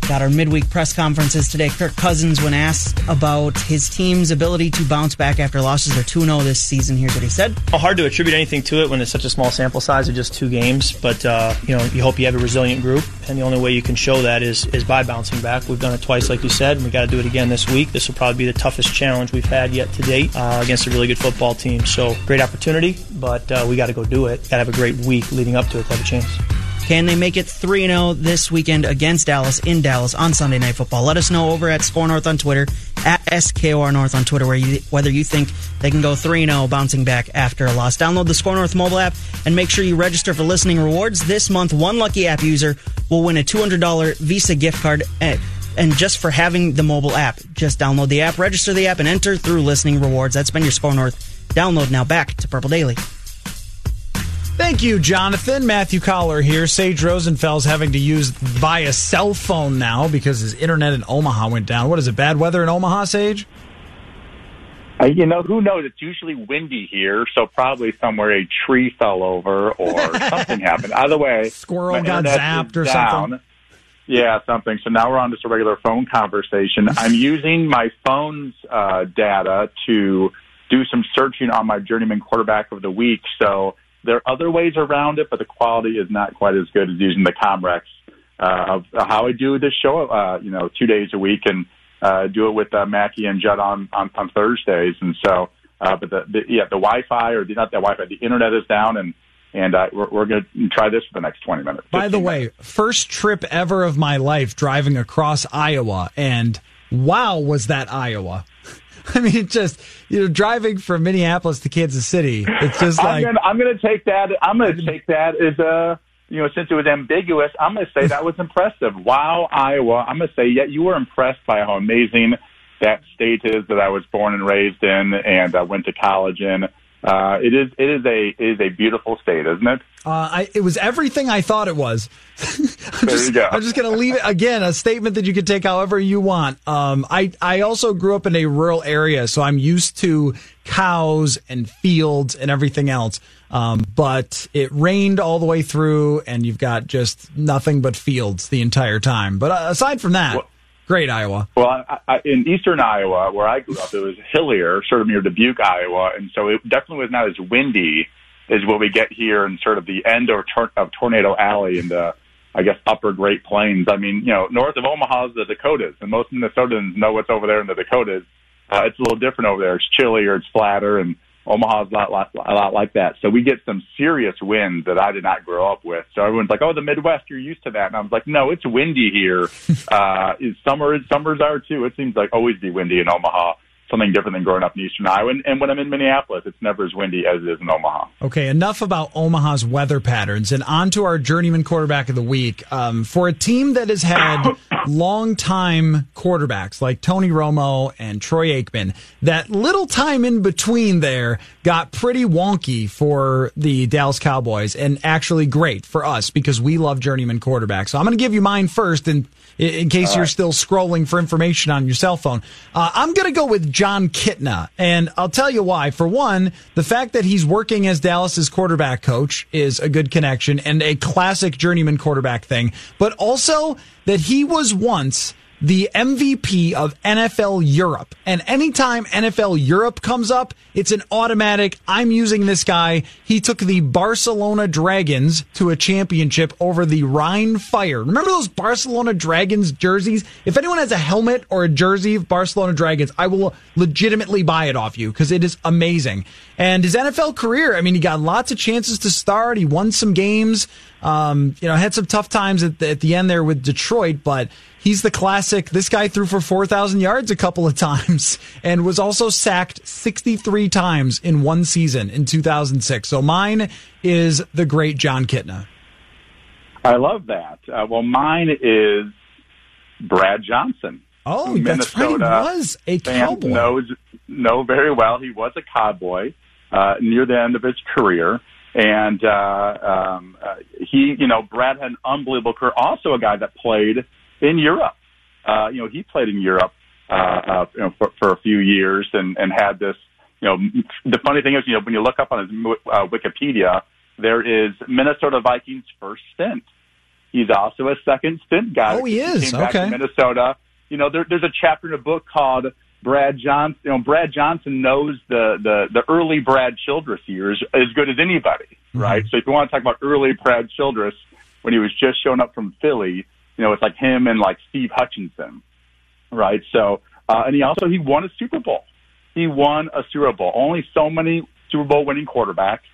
I: Got our midweek press conferences today. Kirk Cousins, when asked about his team's ability to bounce back after losses, they're 2 0 this season. Here's what he said.
J: Hard to attribute anything to it when it's such a small sample size of just two games, but uh, you know you hope you have a resilient group, and the only way you can show that is is by bouncing back. We've done it twice, like you said, and we got to do it again this week. This will probably be the toughest challenge we've had yet to date uh, against a really good football team. So great opportunity, but uh, we got to go do it. Got to have a great week leading up to it to have a chance.
I: Can they make it 3 0 this weekend against Dallas in Dallas on Sunday Night Football? Let us know over at Score North on Twitter, at SKOR North on Twitter, where you, whether you think they can go 3 0 bouncing back after a loss. Download the Score North mobile app and make sure you register for listening rewards. This month, one lucky app user will win a $200 Visa gift card. At, and just for having the mobile app, just download the app, register the app, and enter through listening rewards. That's been your Score North download. Now back to Purple Daily.
E: Thank you, Jonathan. Matthew Coller here. Sage Rosenfels having to use via cell phone now because his internet in Omaha went down. What is it, bad weather in Omaha, Sage?
K: Uh, you know, who knows? It's usually windy here, so probably somewhere a tree fell over or *laughs* something happened. Either way,
E: squirrel got zapped or down. something.
K: Yeah, something. So now we're on just a regular phone conversation. I'm *laughs* using my phone's uh, data to do some searching on my journeyman quarterback of the week. So there are other ways around it, but the quality is not quite as good as using the Comrex uh, of how I do this show. Uh, you know, two days a week and uh, do it with uh, Mackey and Judd on, on on Thursdays. And so, uh, but the, the yeah, the Wi-Fi or the, not the Wi-Fi, the internet is down and. And uh, we're, we're going to try this for the next 20 minutes.
E: By the way, first trip ever of my life driving across Iowa. And wow, was that Iowa! *laughs* I mean, just you know, driving from Minneapolis to Kansas City. It's just like
K: I'm gonna, I'm gonna take that. I'm gonna take that as a you know, since it was ambiguous, I'm going to say that was *laughs* impressive. Wow, Iowa. I'm going to say, yeah, you were impressed by how amazing that state is that I was born and raised in and uh, went to college in. Uh, it is it is a it is a beautiful state, isn't it?
E: Uh, I, it was everything I thought it was. *laughs*
K: I'm there
E: just,
K: you go.
E: I'm just going to leave it again. A statement that you can take however you want. Um, I I also grew up in a rural area, so I'm used to cows and fields and everything else. Um, but it rained all the way through, and you've got just nothing but fields the entire time. But uh, aside from that. Well, Great Iowa.
K: Well, I, I, in eastern Iowa, where I grew up, it was hillier, sort of near Dubuque, Iowa, and so it definitely was not as windy as what we get here in sort of the end of, tor- of Tornado Alley in the, I guess, upper Great Plains. I mean, you know, north of Omaha is the Dakotas, and most Minnesotans know what's over there in the Dakotas. Uh, it's a little different over there. It's chillier, it's flatter, and Omaha's a lot, lot, a lot like that. So we get some serious wind that I did not grow up with. So everyone's like, "Oh, the Midwest, you're used to that." And I was like, "No, it's windy here. *laughs* uh, is summer, summers are too. It seems like always be windy in Omaha." Something different than growing up in Eastern Iowa. And, and when I'm in Minneapolis, it's never as windy as it is in Omaha.
E: Okay, enough about Omaha's weather patterns and on to our journeyman quarterback of the week. Um, for a team that has had *coughs* long-time quarterbacks like Tony Romo and Troy Aikman, that little time in between there got pretty wonky for the Dallas Cowboys and actually great for us because we love journeyman quarterbacks. So I'm going to give you mine first in, in case you're still scrolling for information on your cell phone. Uh, I'm going to go with Jon Kitna, and I'll tell you why. For one, the fact that he's working as Dallas's quarterback coach is a good connection and a classic journeyman quarterback thing, but also that he was once the MVP of NFL Europe. And anytime NFL Europe comes up, it's an automatic, I'm using this guy. He took the Barcelona Dragons to a championship over the Rhine Fire. Remember those Barcelona Dragons jerseys? If anyone has a helmet or a jersey of Barcelona Dragons, I will legitimately buy it off you because it is amazing. And his NFL career, I mean, he got lots of chances to start. He won some games. Um, you know, had some tough times at the, at the end there with Detroit, but he's the classic. This guy threw for 4,000 yards a couple of *laughs* times and was also sacked 63 times in one season in 2006. So mine is the great Jon Kitna.
K: I love that. Uh, well, mine is Brad Johnson.
E: Oh, that's right. He was a cowboy.
K: Knows know very well. He was a cowboy uh, near the end of his career. And uh, um, uh, he, you know, Brad had an unbelievable career. Also, a guy that played in Europe. Uh, you know, he played in Europe uh, uh, you know, for, for a few years and, and had this. You know, the funny thing is, you know, when you look up on his uh, Wikipedia, there is Minnesota Vikings first stint. He's also a second stint guy.
E: Oh, he is.
K: He came
E: okay.
K: Back to Minnesota. You know, there, there's a chapter in a book called Brad Johnson. You know, Brad Johnson knows the the the early Brad Childress years as good as anybody, mm-hmm. right? So if you want to talk about early Brad Childress when he was just showing up from Philly, you know, it's like him and like Steve Hutchinson, right? So, uh, and he also he won a Super Bowl. He won a Super Bowl. Only so many Super Bowl winning quarterbacks,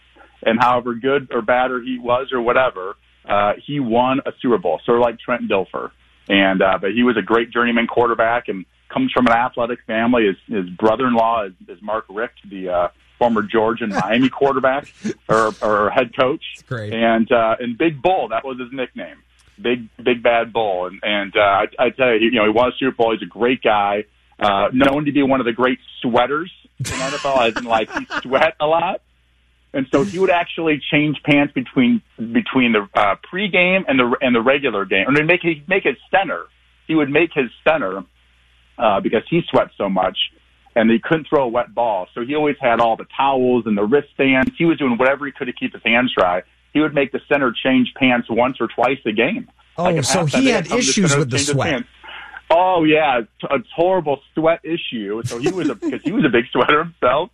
K: and however good or bad or he was or whatever, uh, he won a Super Bowl. Sort of like Trent Dilfer, and uh, but he was a great journeyman quarterback and comes from an athletic family. His his brother-in-law is, is Mark Richt, the uh, former Georgia and *laughs* Miami quarterback or, or head coach.
E: That's great.
K: And uh, and Big Bull, that was his nickname. Big Big Bad Bull. And and uh, I, I tell you, you know, he won a Super Bowl. He's a great guy. Uh, known to be one of the great sweaters in NFL, as in like he *laughs* sweat a lot. And so he would actually change pants between between the uh, pregame and the and the regular game, and make he'd make his center. He would make his center uh, because he sweat so much and he couldn't throw a wet ball. So he always had all the towels and the wristbands. He was doing whatever he could to keep his hands dry. He would make the center change pants once or twice a game.
E: Oh, like so he had issues with the sweat.
K: Oh yeah, a horrible sweat issue. So he was a *laughs* because he was a big sweater himself,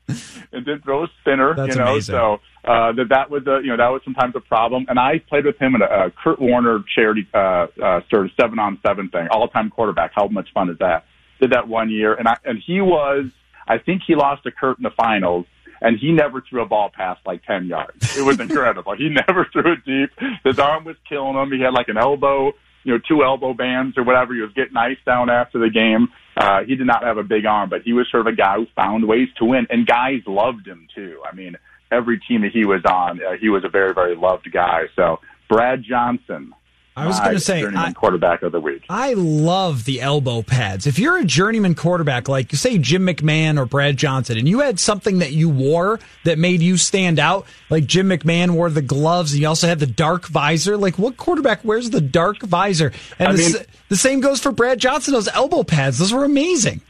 K: and didn't throw a spinner.
E: That's
K: you know,
E: amazing.
K: so uh, that that was a you know that was sometimes a problem. And I played with him in a, a Kurt Warner charity uh, uh, sort of seven on seven thing, all time quarterback. How much fun is that? Did that one year, and I and he was. I think he lost to Kurt in the finals, and he never threw a ball past like 10 yards. It was incredible. *laughs* he never threw it deep. His arm was killing him. He had like an elbow, you know, two elbow bands or whatever. He was getting ice down after the game. Uh, he did not have a big arm, but he was sort of a guy who found ways to win, and guys loved him too. I mean, every team that he was on, uh, he was a very, very loved guy. So Brad Johnson,
E: I was going to say,
K: I, quarterback of the week.
E: I love the elbow pads. If you're a journeyman quarterback, like you say Jim McMahon or Brad Johnson, and you had something that you wore that made you stand out, like Jim McMahon wore the gloves, and you also had the dark visor. Like, what quarterback wears the dark visor? And the,
K: mean-
E: the same goes for Brad Johnson. Those elbow pads, those were amazing.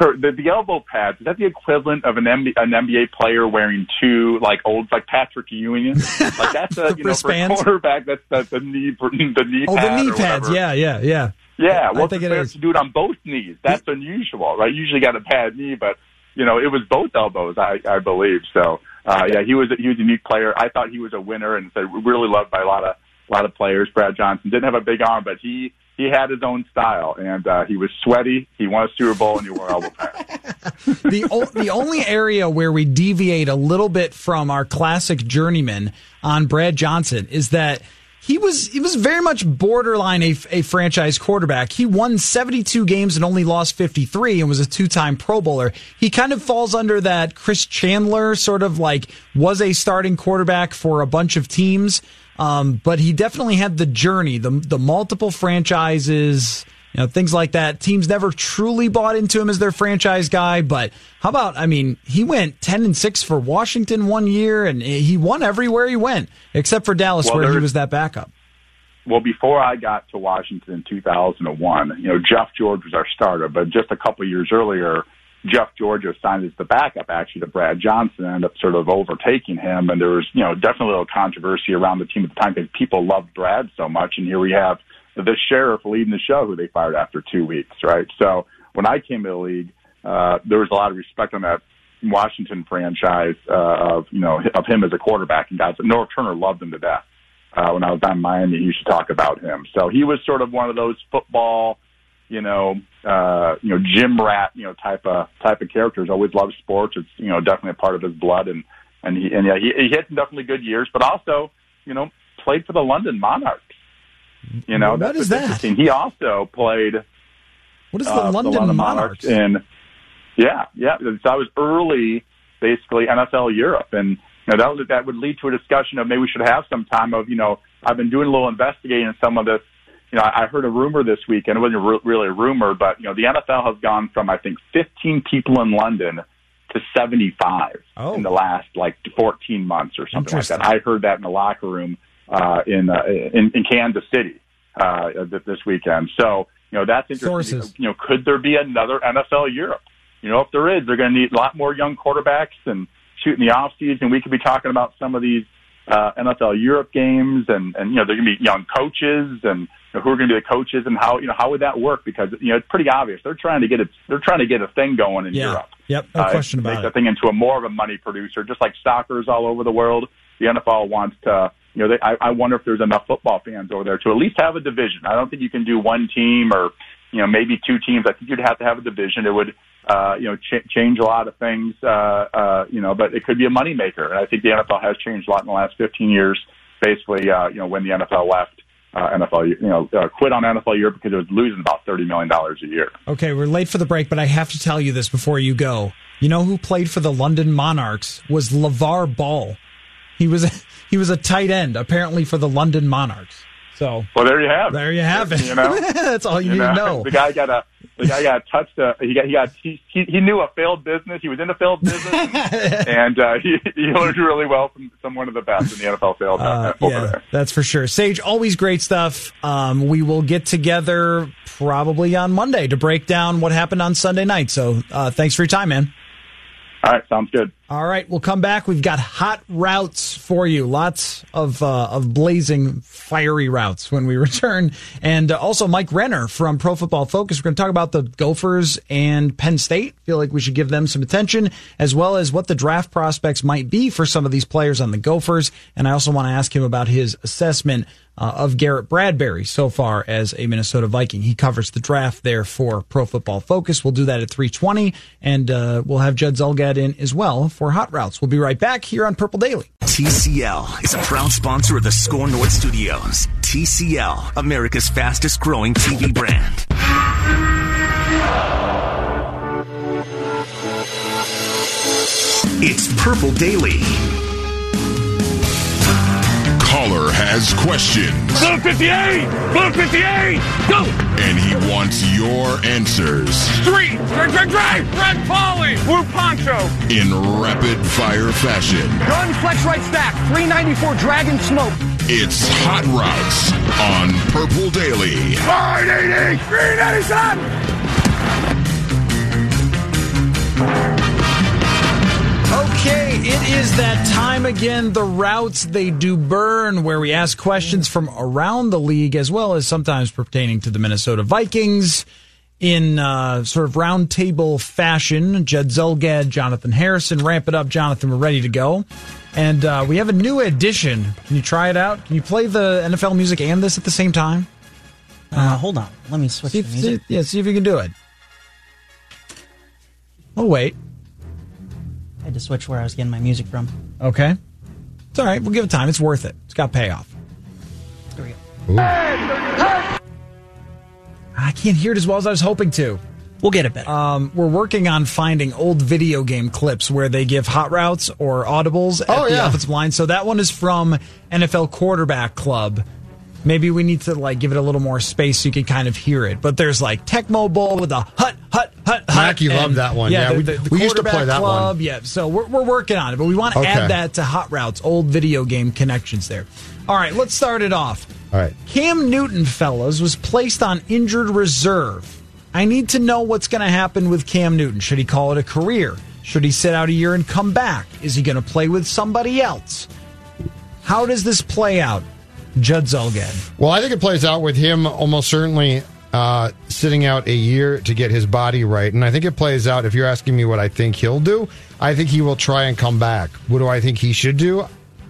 K: The, the elbow pads, is that the equivalent of an, MB, an NBA player wearing two, like, old, like Patrick Ewing? *laughs* Like, that's a, you know, for a quarterback, that's, that's the knee, the knee
E: Oh,
K: pad
E: the knee pads.
K: whatever.
E: Yeah, yeah, yeah.
K: Yeah,
E: I
K: well,
E: think
K: the
E: it is.
K: to do it on both knees. That's unusual, right? You usually got a bad knee, but you know it was both elbows, I, I believe. So, uh, yeah, he was a, he was a unique player. I thought he was a winner and so really loved by a lot of a lot of players. Brad Johnson didn't have a big arm, but he he had his own style, and uh, he was sweaty. He won a Super Bowl, and he wore elbow pads. *laughs*
E: the o- the only area where we deviate a little bit from our classic journeyman on Brad Johnson is that he was he was very much borderline a, a franchise quarterback. He won 72 games and only lost 53 and was a two-time Pro Bowler. He kind of falls under that Chris Chandler sort of like was a starting quarterback for a bunch of teams. Um, but he definitely had the journey, the the multiple franchises, you know, things like that. Teams never truly bought into him as their franchise guy, but how about, I mean, he went 10 and 6 for Washington one year and he won everywhere he went, except for Dallas
K: Well,
E: where he was that backup.
K: well, before I got to Washington in 2001, you know, Jeff George was our starter, but just a couple of years earlier, Jeff George signed as the backup actually to Brad Johnson, and ended up sort of overtaking him, and there was, you know, definitely a little controversy around the team at the time because people loved Brad so much, and here we have the sheriff leading the show who they fired after two weeks, right? So when I came to the league, uh, there was a lot of respect on that Washington franchise uh, of you know of him as a quarterback, and guys. Norv Turner loved him to death uh, when I was down in Miami, used to talk about him. So he was sort of one of those football, you know, uh, you know, gym rat, you know, type of type of characters. Always loved sports. It's you know definitely a part of his blood, and and he and yeah, he, he had some definitely good years, but also you know played for the London Monarchs. You know,
E: What
K: that's
E: is that?
K: He also played.
E: What is the
K: uh,
E: London Monarchs?
K: in yeah, yeah. So I was early, basically NFL Europe, and you know, that would that would lead to a discussion of maybe we should have some time of you know I've been doing a little investigating in some of this. You know, I heard a rumor this week, and it wasn't really a rumor, but you know, the NFL has gone from I think 15 people in London to 75
E: Oh.
K: in the last like 14 months or something like that. I heard that in the locker room uh, in, uh, in in Kansas City uh, this weekend. So you know that's interesting.
E: Sources.
K: You know, could there be another NFL Europe? You know, if there is, they're going to need a lot more young quarterbacks and shoot in the off season. We could be talking about some of these uh, NFL Europe games, and and you know, they're going to be young coaches and you know, who are going to be the coaches, and how you know how would that work? Because you know, it's pretty obvious they're trying to get it. They're trying to get a thing going in
E: Yeah.
K: Europe.
E: Yep, no
K: Uh,
E: question
K: make
E: about
K: the
E: it.
K: thing into a more of a money producer, just like soccer's all over the world. The NFL wants to, you know, they, I, I wonder if there's enough football fans over there to at least have a division. I don't think you can do one team or, you know, maybe two teams. I think you'd have to have a division. It would, uh, you know, ch- change a lot of things, uh, uh, you know, but it could be a moneymaker. And I think the NFL has changed a lot in the last 15 years. Basically, uh, you know, when the NFL left, uh, NFL, you know, uh, quit on NFL Europe because it was losing about $30 million a year.
E: Okay, we're late for the break, but I have to tell you this before you go. You know who played for the London Monarchs was LeVar Ball. He was *laughs* he was a tight end apparently for the London Monarchs. So
K: Well, there you have it.
E: there you have it.
K: You know? *laughs*
E: That's all you, need to know.
K: The guy got a the guy got touched. A, he got he got he, he knew a failed business. He was in a failed business, *laughs* and uh, he he learned really well from from one of the best in the NFL field uh,
E: Uh,
K: over
E: yeah,
K: there.
E: that's for sure. Sage, always great stuff. Um, we will get together probably on Monday to break down what happened on Sunday night. So uh, thanks for your time, man.
K: All right, sounds good.
E: All right, we'll come back. We've got hot routes for you. Lots of uh, of blazing, fiery routes when we *laughs* return, and uh, also Mike Renner from Pro Football Focus. We're going to talk about the Gophers and Penn State. Feel like we should give them some attention, as well as what the draft prospects might be for some of these players on the Gophers. And I also want to ask him about his assessment uh, of Garrett Bradbury so far as a Minnesota Viking. He covers the draft there for Pro Football Focus. We'll do that at 320, and uh, we'll have Judd Zulgad in as well for Hot Routes. We'll be right back here on Purple Daily.
C: TCL is a proud sponsor of the Score North Studios. TCL, America's fastest growing TV brand. It's Purple Daily.
L: Has questions.
M: Blue 58! Blue 58! Go!
L: And he wants your answers
M: Street! Drive, drive, drive! Red Polly! Blue Poncho!
L: in rapid fire fashion.
M: Gun flex right stack! 394 Dragon Smoke!
L: It's Hot Routes on Purple Daily.
M: 580! 397!
E: Okay, it is that time again. The routes they do burn, where we ask questions from around the league, as well as sometimes pertaining to the Minnesota Vikings in uh, sort of roundtable fashion. Judd Zulgad, Jonathan Harrison, ramp it up. Jonathan, we're ready to go. And uh, we have a new addition. Can you try it out? Can you play the NFL music and this at the same time?
I: Uh, hold on. Let me switch
E: See
I: the
E: if,
I: music.
E: see, yeah, see if you can do it. Oh, wait.
I: I had to switch where I was getting my music from.
E: Okay. It's all right. We'll give it time. It's worth it. It's got payoff.
I: There we go.
E: I can't hear it as well as I was hoping to.
I: We'll get it better.
E: Um, we're working on finding old video game clips where they give hot routes or audibles at
N: Oh,
E: the
N: yeah.
E: offensive line. So that one is from NFL Quarterback Club. Maybe we need to like give it a little more space so you can kind of hear it. But there's like Tecmo Bowl with a hut, hut, hut, hut.
N: Mac, you love that one. Yeah,
E: the,
N: we-
E: the, the
N: we used to play that one.
E: Yeah, so we're, we're working on it, but we want to
N: Okay.
E: add that to Hot Routes, old video game connections there. All right, let's start it off.
N: All right.
E: Cam Newton, fellas, was placed on injured reserve. I need to know what's going to happen with Cam Newton. Should he call it a career? Should he sit out a year and come back? Is he going to play with somebody else? How does this play out? Judd Zulgad.
N: Well, I think it plays out with him almost certainly uh, sitting out a year to get his body right. And I think it plays out, if you're asking me what I think he'll do, I think he will try and come back. What do I think he should do?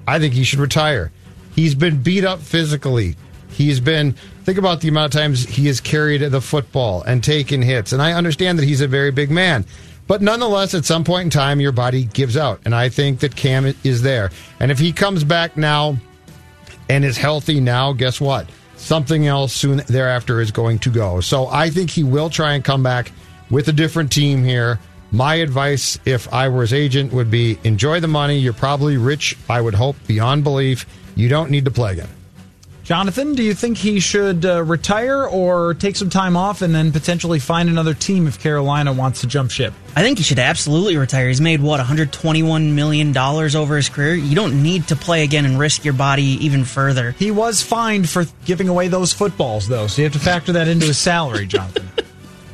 N: I think he should retire. He's been beat up physically. He's been, think about the amount of times he has carried the football and taken hits. And I understand that he's a very big man. But nonetheless, at some point in time, your body gives out. And I think that Cam is there. And if he comes back now, and is healthy now, guess what? Something else soon thereafter is going to go. So I think he will try and come back with a different team here. My advice, if I were his agent, would be enjoy the money. You're probably rich, I would hope, beyond belief. You don't need to play again.
E: Jonathan, do you think he should uh, retire or take some time off and then potentially find another team if Carolina wants to jump ship?
I: I think he should absolutely retire. He's made what 121 million dollars over his career. You don't need to play again and risk your body even further.
E: He was fined for giving away those footballs, though, so you have to factor that into his salary, Jonathan.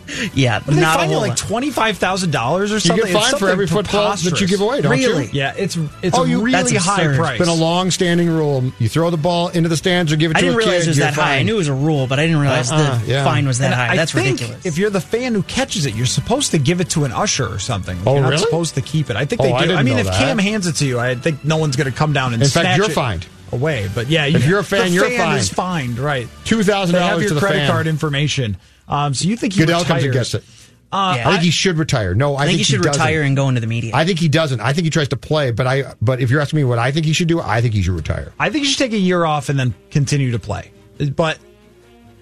E: *laughs*
I: yeah,
E: What, they
I: not a
E: fine you
I: whole
E: like twenty five thousand dollars or something.
N: You
E: something.
N: get fined
E: It's
N: for
E: something
N: every football that you give away, don't you?
E: Yeah, it's it's
N: oh,
E: a
N: you,
E: really high price.
N: It's been a long-standing rule. You throw the ball into the stands or give it
I: I
N: to
I: didn't
N: a
I: realize
N: kid,
I: it was
N: you're
I: that high. I knew it was a rule, but I didn't realize
N: Uh-uh,
I: the
N: yeah.
I: fine was that
E: And
I: high.
E: I
I: That's
E: think
I: ridiculous.
E: If you're the fan who catches it, you're supposed to give it to an usher or something.
N: Oh,
E: you're not
N: really?
E: supposed to keep it. I think
N: Oh,
E: they do.
N: I didn't
E: mean,
N: know
E: if
N: that.
E: Cam hands it to you, I think no one's going to come down and
N: In fact,
E: snatch
N: you're
E: it
N: fined.
E: away. But yeah,
N: If
E: you-
N: you're a fan,
E: the
N: you're
E: fan is
N: fined.
E: fined. Right,
N: $2,000
E: They have your
N: to the
E: credit
N: fan.
E: card information. Um, so you think he
N: Goodell
E: retires?
N: comes and gets it.
E: Uh,
N: I think he should retire. No, I,
I: I think he should
N: doesn't.
I: retire and go into the media.
N: I think he doesn't. I think he tries to play, but I. But if you're asking me what I think he should do, I think he should retire.
E: I think he should take a year off and then continue to play, but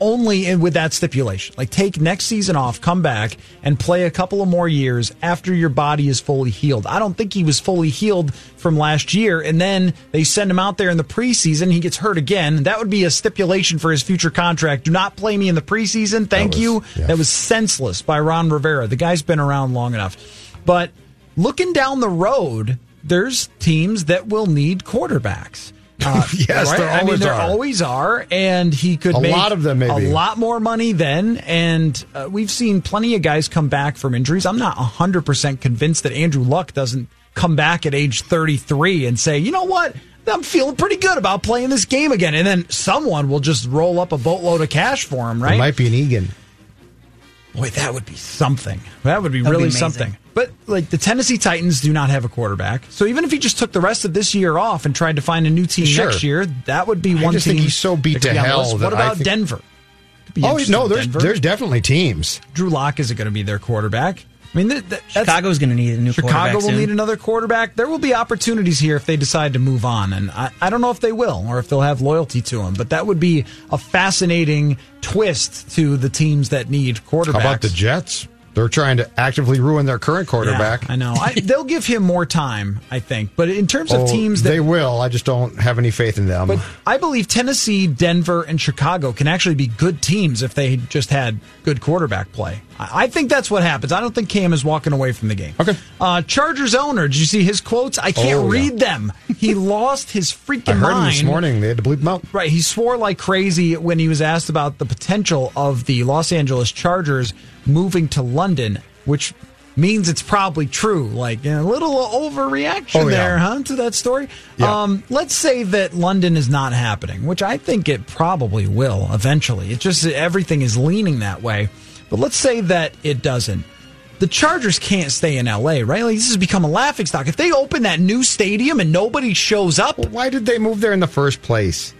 E: only in, with that stipulation. Like take next season off, come back and play a couple of more years after your body is fully healed. I don't think he was fully healed from last year, and then they send him out there in the preseason. He gets hurt again. That would be a stipulation for his future contract. Do not play me in the preseason. Thank
N: was-
E: you.
N: yeah.
E: That was senseless by Ron Rivera. The guy's been around long enough, but looking down the road, there's teams that will need quarterbacks. Uh, *laughs*
N: Yes, there
E: I mean,
N: always
E: there
N: are.
E: always are, and he could
N: A
E: make
N: lot of them, maybe.
E: a lot more money then. And uh, we've seen plenty of guys come back from injuries. I'm not 100 percent convinced that Andrew Luck doesn't come back at age 33 and say, you know what. I'm feeling pretty good about playing this game again, and then someone will just roll up a boatload of cash for him, right?
N: It
E: right?
N: might be an Egan.
E: Boy, that would be something. That would be
I: That'd
E: really
I: amazing.
E: something. But like the Tennessee Titans do not have a quarterback, so even if he just took the rest of this year off and tried to find a new team
N: Sure.
E: next year, that would be
N: I
E: one
N: just
E: team.
N: think he's so beat to
E: be on the
N: hell that
E: What
N: I
E: about
N: think-
E: Denver?
N: Oh no, there's
E: Denver.
N: there's definitely teams.
E: Drew Lock isn't going to be their quarterback. I mean, that, that,
I: Chicago's going to need a new
E: Chicago
I: quarterback
E: will
I: soon.
E: need another quarterback. There will be opportunities here if they decide to move on, and I, I don't know if they will or if they'll have loyalty to him. But that would be a fascinating twist to the teams that need quarterbacks.
N: How about the Jets? They're trying to actively ruin their current quarterback.
E: Yeah, I know. I, they'll give him more time, I think. But in terms of
N: Oh,
E: teams that
N: they will. I just don't have any faith in them.
E: But I believe Tennessee, Denver, and Chicago can actually be good teams if they just had good quarterback play. I I think that's what happens. I don't think Cam is walking away from the game.
N: Okay.
E: Uh, Chargers owner, did you see his quotes? I can't
N: Oh, yeah.
E: read them. He *laughs* lost his freaking
N: I heard
E: mind.
N: him this morning. They had to bleep him out.
E: Right. He swore like crazy when he was asked about the potential of the Los Angeles Chargers moving to London, which means it's probably true. Like a little overreaction
N: Oh, yeah.
E: there, huh, to that story?
N: Yeah.
E: Um, let's say that London is not happening, which I think it probably will eventually. It just everything is leaning that way. But let's say that it doesn't. The Chargers can't stay in LA, right? Like this has become a laughing stock. If they open that new stadium and nobody shows up,
N: Well, why did they move there in the first place?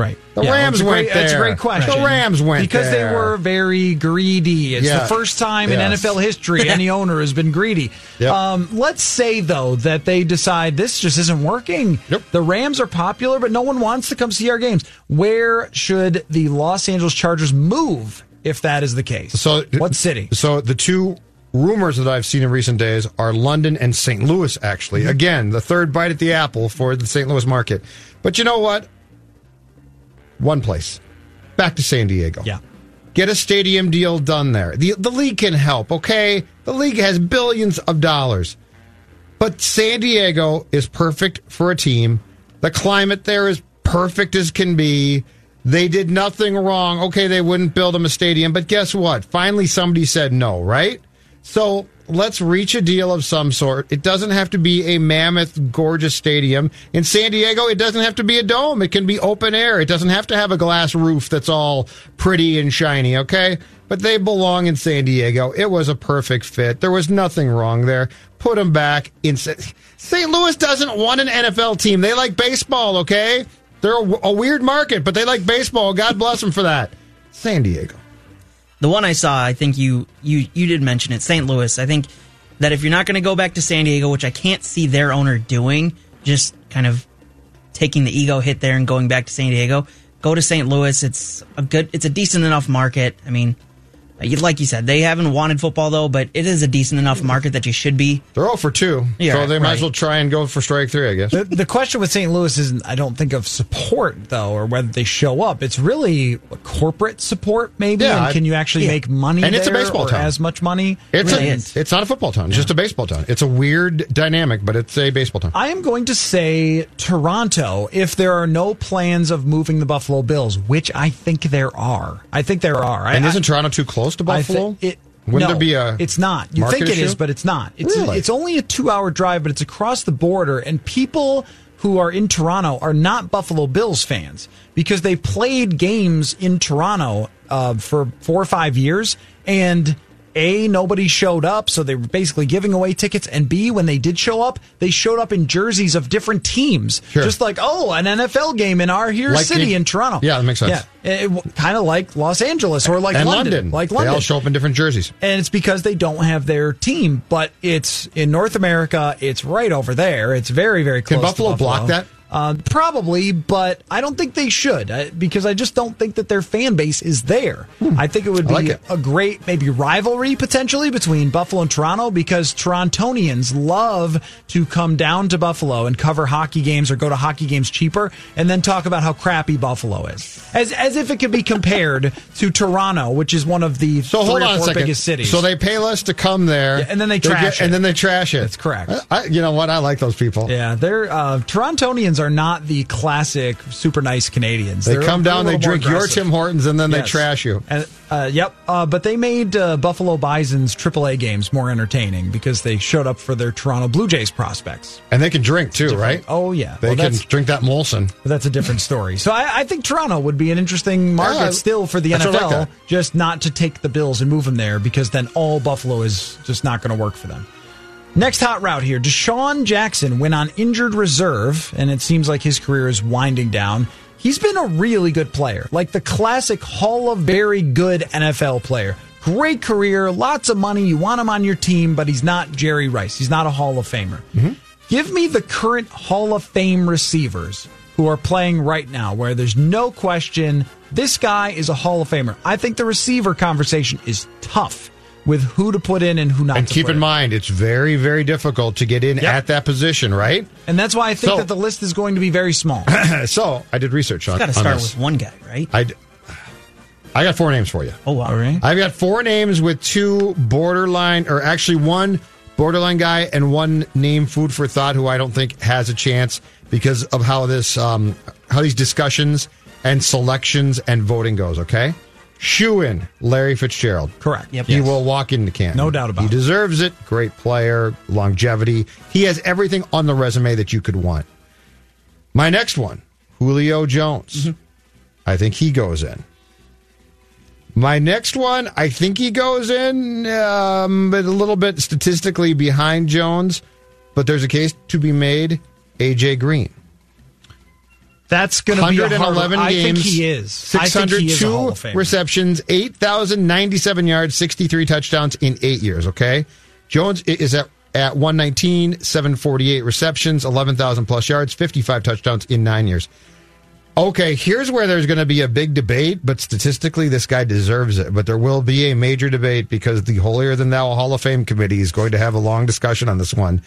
E: Right.
N: The
E: Yeah,
N: Rams went
E: great, That's a great question.
N: The Rams went
E: because
N: there.
E: they were very greedy. It's
N: Yeah.
E: the first time in NFL history any *laughs* owner has been greedy.
N: Yep.
E: Um, let's say though that they decide this just isn't working.
N: Yep.
E: The Rams are popular, but no one wants to come see our games. Where should the Los Angeles Chargers move if that is the case?
N: So
E: what city?
N: So the two rumors that I've seen in recent days are London and St. Louis. Actually,
E: Mm-hmm.
N: again, the third bite at the apple for the St. Louis market. But you know what? One place. Back to San Diego.
E: Yeah.
N: Get a stadium deal done there. The the league can help, okay? The league has billions of dollars. But San Diego is perfect for a team. The climate there is perfect as can be. They did nothing wrong. Okay, they wouldn't build them a stadium, but guess what? Finally somebody said no, right? So let's reach a deal of some sort. It doesn't have to be a mammoth, gorgeous stadium. In San Diego, it doesn't have to be a dome. It can be open air. It doesn't have to have a glass roof that's all pretty and shiny, okay? But they belong in San Diego. It was a perfect fit. There was nothing wrong there. Put them back in St. Louis doesn't want an NFL team. They like baseball, okay? They're a, weird market, but they like baseball. God bless them for that. San Diego.
I: The one I saw, I think you you you did mention it, St. Louis. I think that if you're not going to go back to San Diego, which I can't see their owner doing, just kind of taking the ego hit there and going back to San Diego, go to St. Louis. It's a good, it's a decent enough market. I mean, like you said, they haven't wanted football though, but it is a decent enough market that you should be.
N: They're all for two,
I: Yeah,
N: so they might as well try and go for strike three, I guess.
E: The, the question with St. Louis isn't, I don't think, of support, though, or whether they show up. It's really corporate support, maybe.
N: Yeah,
E: and can you actually
N: yeah.
E: make money
N: And it's a baseball town.
E: as much money?
N: It's
E: Really
N: a,
E: is.
N: it's not a football town. It's just a baseball town. It's a weird dynamic, but it's a baseball town.
E: I am going to say Toronto if there are no plans of moving the Buffalo Bills, which I think there are. I think there are.
N: And
E: I-
N: isn't Toronto too close to
E: I thi-
N: Buffalo?
E: it,
N: Wouldn't
E: no,
N: there be a?
E: It's not. You think it is,
N: issue?
E: but it's not. It's
N: Really?
E: it's only a two hour drive, but it's across the border, and people who are in Toronto are not Buffalo Bills fans because they played games in Toronto uh, for four or five years, and a nobody showed up, so they were basically giving away tickets, and b when they did show up, they showed up in jerseys of different teams,
N: Sure.
E: just like oh, an NFL game in our here
N: Like
E: city
N: the-
E: in Toronto.
N: Yeah, that makes sense.
E: Yeah, kind of like Los Angeles or like
N: and
E: London,
N: London.
E: like London.
N: They all show up in different jerseys.
E: and it's because they don't have their team. But it's in North America. It's right over there. It's very, very close.
N: Can Buffalo
E: to
N: block that?
E: Uh, probably, but I don't think they should I, because I just don't think that their fan base is there. I think it would
N: Hmm.
E: Be
N: like it.
E: a great maybe rivalry potentially between Buffalo and Toronto because Torontonians love to come down to Buffalo and cover hockey games or go to hockey games cheaper and then talk about how crappy Buffalo is. As as if it could be compared *laughs* to Toronto, which is one of the
N: So hold on a
E: four
N: second.
E: biggest cities.
N: So they pay less to come there,
E: Yeah, and then they
N: get-
E: trash
N: and
E: it.
N: then they trash it.
E: That's correct.
N: I, you know what? I like those people.
E: Yeah, they're uh, Torontonians are not the classic super nice Canadians.
N: They
E: They're-
N: come
E: a
N: down, they drink your. Tim Hortons, and then they trash you.
E: And, uh, yep, uh, but they made uh, Buffalo Bison's AAA games more entertaining because they showed up for their Toronto Blue Jays prospects.
N: And they can drink too, right?
E: Oh yeah,
N: They
E: Well,
N: can drink that Molson.
E: that's a different story. So I, I think Toronto would be an interesting market
N: Yeah,
E: still for the NFL,
N: like
E: just not to take the Bills and move them there because then all Buffalo is just not going to work for them. Next hot route here. DeSean Jackson went on injured reserve, and it seems like his career is winding down. He's been a really good player, like the classic Hall of Very Good NFL player. Great career, lots of money. You want him on your team, but he's not Jerry Rice. He's not a Hall of Famer. Mm-hmm. Give me the current Hall of Fame receivers who are playing right now, where there's no question this guy is a Hall of Famer. I think the receiver conversation is tough with who to put in and who not
N: And
E: to
N: keep
E: put
N: in mind, it's very, very difficult to get in
E: Yep.
N: at that position, right?
E: And that's why I think
N: So-
E: that the list is going to be very small. *clears throat*
N: so I did research on,
I: Got to start
N: this.
I: with one guy, right?
N: I, d- I got four names for you.
I: Oh, wow.
N: I've got four names with two borderline, or actually one borderline guy and one name food for thought who I don't think has a chance because of how this, um, how these discussions and selections and voting goes. Okay, shoe in Larry Fitzgerald.
E: Correct.
I: Yep.
N: He
I: Yes.
N: will walk into Canton.
E: No doubt about
N: he
E: it.
N: He deserves it. Great player, longevity. He has everything on the resume that you could want. My next one, Julio Jones.
E: Mm-hmm.
N: I think he goes in. My next one, I think he goes in, um, but a little bit statistically behind Jones. But there's a case to be made. AJ Green,
E: That's going to be a hard
N: 111
E: I think
N: games,
E: he is. I think he is a Hall
N: 602
E: of Famer.
N: receptions, 8,097 yards, 63 touchdowns in eight years. Okay, Jones is at at 119, 748 receptions, 11,000 plus yards, 55 touchdowns in nine years. Okay, here's where there's going to be a big debate, but statistically, this guy deserves it. But there will be a major debate because the Holier Than Thou Hall of Fame committee is going to have a long discussion on this one.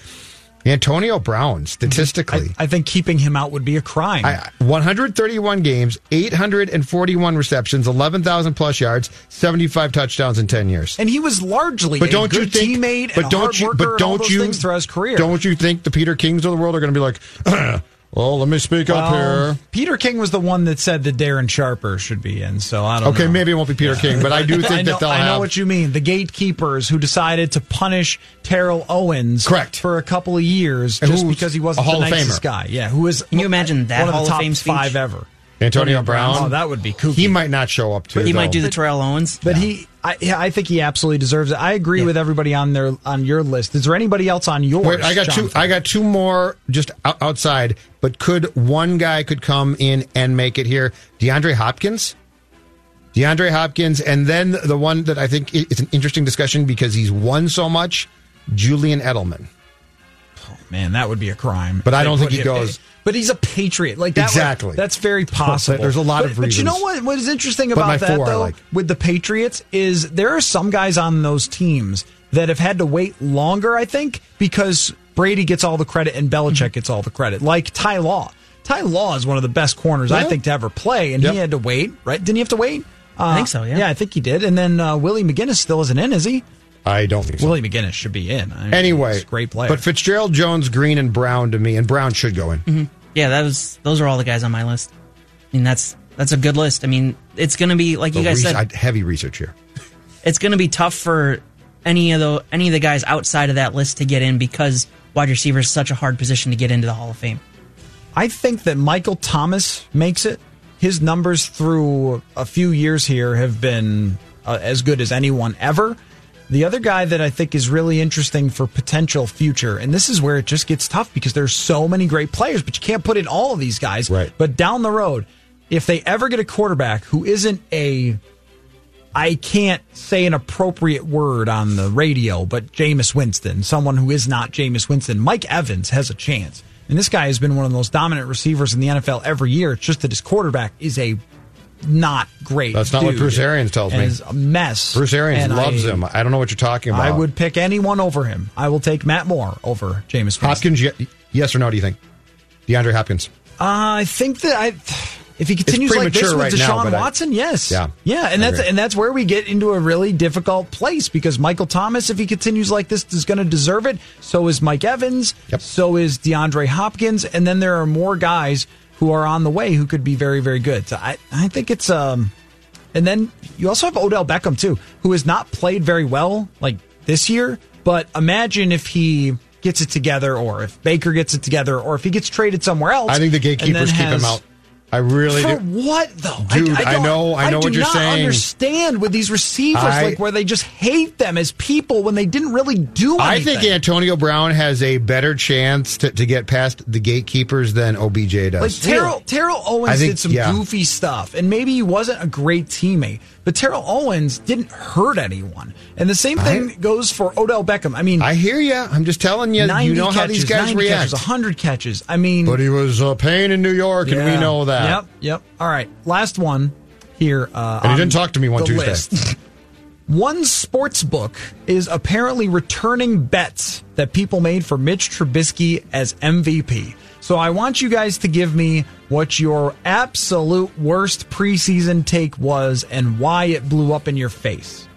N: Antonio Brown, statistically.
E: I, I think keeping him out would be a crime.
N: I, 131 games, 841 receptions, 11,000 plus yards, 75 touchdowns in 10 years.
E: and he was largely
N: But
E: a
N: don't you think?
E: teammate
N: but
E: and
N: don't you? But don't you?
E: things throughout his career.
N: Don't you think the Peter Kings of the world are going to be like, *clears throat* well, let me speak up here.
E: Peter King was the one that said that Darren Sharper should be in, so I don't
N: Okay,
E: know.
N: maybe it won't be Peter King, but I do *laughs* think
E: I know,
N: that they'll
E: I know
N: have.
E: what you mean. The gatekeepers who decided to punish Terrell Owens
N: Correct.
E: for a couple of years
N: And
E: just because he wasn't
N: a Hall
E: the
N: of
E: nicest
N: Famer.
E: guy. Yeah, who is
I: Can you imagine that
E: one of
I: Hall
E: the
I: of
E: top
I: Fame speech?
E: five ever.
N: Antonio Brown.
E: Oh, that would be kooky.
N: He might not show up too.
I: he might do the Terrell Owens.
E: But he, I, I think he absolutely deserves it. I agree with everybody on their on your list. Is there anybody else on yours?
N: Wait, I got two.
E: Jonathan?
N: I got two more just outside. But could one guy could come in and make it here? DeAndre Hopkins. DeAndre Hopkins, and then the one that I think it's an interesting discussion because he's won so much. Julian Edelman.
E: Oh, man, that would be a crime.
N: But I don't think he
E: him-
N: goes-
E: But he's a patriot. Like that would-
N: Exactly.
E: that's very *laughs* possible.
N: There's a lot
E: But-
N: of
E: But you know what? What is interesting about that
N: four
E: though
N: like.
E: with the Patriots is there are some guys on those teams that have had to wait longer. I think because Brady gets all the credit and Belichick gets all the credit. Like Ty Law. Ty Law is one of the best corners I think to ever play, and
N: Yep.
E: he had to wait. Right? Didn't he have to wait? Uh,
I: think so, yeah.
E: Yeah, I think he did. And then uh, Willie McGinest still isn't in, is he?
N: I don't think so.
E: Willie McGinest should be in. I mean,
N: Anyway,
E: he's a great player.
N: But Fitzgerald, Jones, Green, and Brown to me, and Brown should go in.
E: Mm-hmm.
I: Yeah, that was those are all the guys on my list. I mean, that's that's a good list. I mean, it's going to be like you
N: So
I: guys
N: res-
I: said.
N: I- heavy research here. *laughs*
I: it's going to be tough for any of the any of the guys outside of that list to get in because wide receiver is such a hard position to get into the Hall of Fame.
E: I think that Michael Thomas makes it. His numbers through a few years here have been uh, as good as anyone ever. The other guy that I think is really interesting for potential future, and this is where it just gets tough because there's so many great players, but you can't put in all of these guys.
N: Right.
E: But down the road, if they ever get a quarterback who isn't a I can't say an appropriate word on the radio, but Jameis Winston, someone who is not Jameis Winston, Mike Evans has a chance. And this guy has been one of the most dominant receivers in the NFL every year. It's just that his quarterback is a not great.
N: That's not what Bruce Arians tells
E: and
N: me.
E: is a mess.
N: Bruce Arians
E: And
N: loves
E: I-
N: him. I don't know what you're talking about.
E: I would pick anyone over him. I will take Matt Moore over Jameis
N: Hopkins, yes or no? Do you think DeAndre Hopkins?
E: Uh, I think that I, if he continues like this with
N: right now,
E: Deshaun
N: I-
E: Watson, yes,
N: Yeah.
E: yeah, and
N: I
E: that's
N: agree.
E: and that's where we get into a really difficult place because Michael Thomas, if he continues like this, is going to deserve it. So is Mike Evans.
N: Yep.
E: So is DeAndre Hopkins, and then there are more guys who are on the way who could be very, very good. So I, I think it's um, and then you also have Odell Beckham too, who has not played very well like this year. But imagine if he gets it together, or if Baker gets it together, or if he gets traded somewhere else.
N: I think the gatekeepers keep
E: has-
N: him out. I really
E: For
N: do.
E: what though,
N: Dude, I
E: don't-
N: know- I know
E: do
N: what you're
E: not
N: saying.
E: Understand with these receivers,
N: I-
E: like where they just hate them as people when they didn't really do anything.
N: I think Antonio Brown has a better chance to, to get past the gatekeepers than OBJ does.
E: Like Terrell, Terrell Owens
N: think-
E: did some
N: yeah.
E: goofy stuff, and maybe he wasn't a great teammate. But Terrell Owens didn't hurt anyone, and the same thing
N: I-
E: goes for Odell Beckham. I mean,
N: I hear you. I'm just telling you. You know
E: catches,
N: how these guys
E: 90
N: react.
E: catches, 100 catches. I mean,
N: But he was a pain in New York, and we know that.
E: Yep, yep. All right, last one here. Uh,
N: And he didn't talk to me one Tuesday. *laughs*
E: One sports book is apparently returning bets that people made for Mitch Trubisky as MVP. So I want you guys to give me what your absolute worst preseason take was and why it blew up in your face.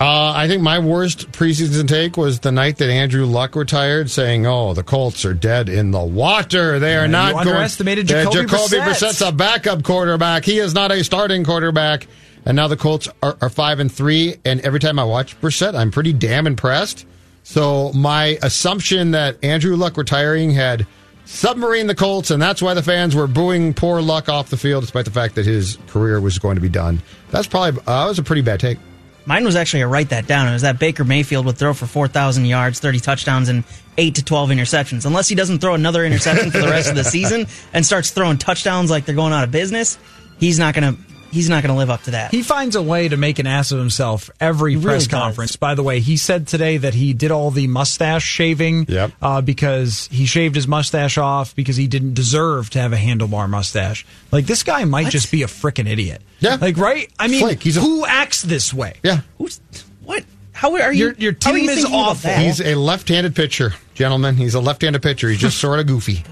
N: Uh, I think my worst preseason take was the night that Andrew Luck retired, saying, "Oh, the Colts are dead in the water. They are
E: Yeah,
N: not
E: you
N: going."
E: underestimated
N: Uh,
E: Jacoby
N: Jacoby
E: Brissett.
N: Brissett's a backup quarterback. He is not a starting quarterback. And now the Colts are, are five and three. And every time I watch Brissett, I'm pretty damn impressed. So my assumption that Andrew Luck retiring had submarine the Colts, and that's why the fans were booing poor Luck off the field, despite the fact that his career was going to be done. That's probably uh, that was a pretty bad take.
I: Mine was actually a write that down. It was that Baker Mayfield would throw for 4,000 yards, 30 touchdowns, and 8 to 12 interceptions. Unless he doesn't throw another interception for the rest of the season and starts throwing touchdowns like they're going out of business, he's not going to he's not going to live up to that.
E: He finds a way to make an ass of himself every
I: really
E: press
I: does.
E: conference. By the way, he said today that he did all the mustache shaving
N: Yep.
E: uh, because he shaved his mustache off because he didn't deserve to have a handlebar mustache. Like this guy might just be a freaking idiot.
N: Yeah.
E: Like right? I mean,
N: Flake. He's a-
E: who acts this way?
N: Yeah.
I: Who's what? How are you?
E: Your, your team
I: you
E: is awful.
N: He's a left-handed pitcher, gentlemen. He's a left-handed pitcher. He's just *laughs* sort of goofy.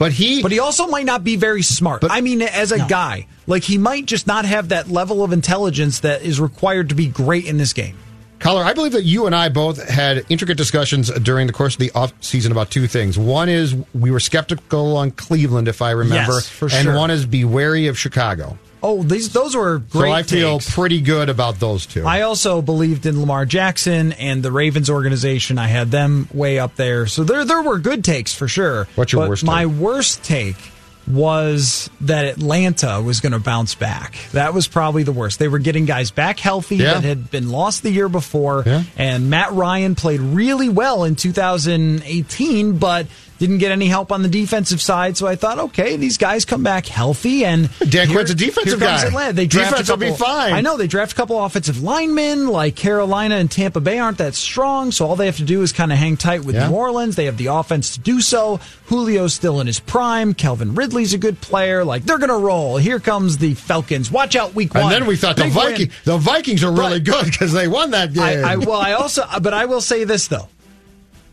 N: But he,
E: But he also might not be very smart. But, I mean, as a guy, like he might just not have that level of intelligence that is required to be great in this game.
N: Coller, I believe that you and I both had intricate discussions during the course of the off season about two things. One is we were skeptical on Cleveland, if I remember,
E: Yes, for
N: and
E: sure.
N: one is be wary of Chicago.
E: Oh, these those were great.
N: so I feel
E: takes.
N: pretty good about those two.
E: I also believed in Lamar Jackson and the Ravens organization. I had them way up there. So there there were good takes for sure.
N: What's your
E: But
N: worst
E: My
N: take?
E: worst take was that Atlanta was going to bounce back. That was probably the worst. They were getting guys back healthy
N: Yeah.
E: that had been lost the year before.
N: Yeah.
E: And Matt Ryan played really well in 2018, but didn't get any help on the defensive side. So I thought, okay, these guys come back healthy. And
N: Dan
E: here-
N: Quinn's a defensive guy.
E: Atlanta. They draft
N: Defense
E: a
N: will be fine.
E: I know they draft a couple offensive linemen like Carolina and Tampa Bay aren't that strong, so all they have to do is kind of hang tight with
N: Yeah.
E: New Orleans. They have the offense to do so. Julio's still in his prime. Calvin Ridley's a good player. Like they're gonna roll. Here comes the Falcons. Watch out, week one.
N: and then we thought the
E: Big win.
N: Vikings, the Vikings are really good because they won that game.
E: I, I well, I also, but I will say this though.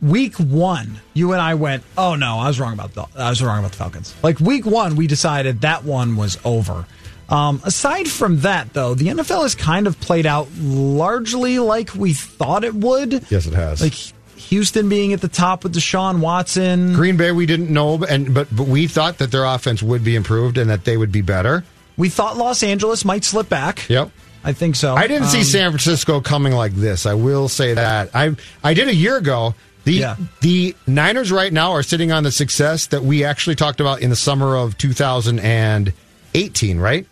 E: Week one, you and I went, oh no, I was wrong about the, I was wrong about the Falcons. Like week one, we decided that one was over. Um, aside from that, though, the NFL has kind of played out largely like we thought it would.
N: yes, it has.
E: Like Houston being at the top with Deshaun Watson.
N: Green Bay, we didn't know, and but but we thought that their offense would be improved and that they would be better.
E: We thought Los Angeles might slip back.
N: Yep.
E: I think so.
N: I didn't see
E: Um,
N: San Francisco coming like this. I will say that. I I did a year ago. The
E: Yeah.
N: the Niners right now are sitting on the success that we actually talked about in the summer of 2018, right?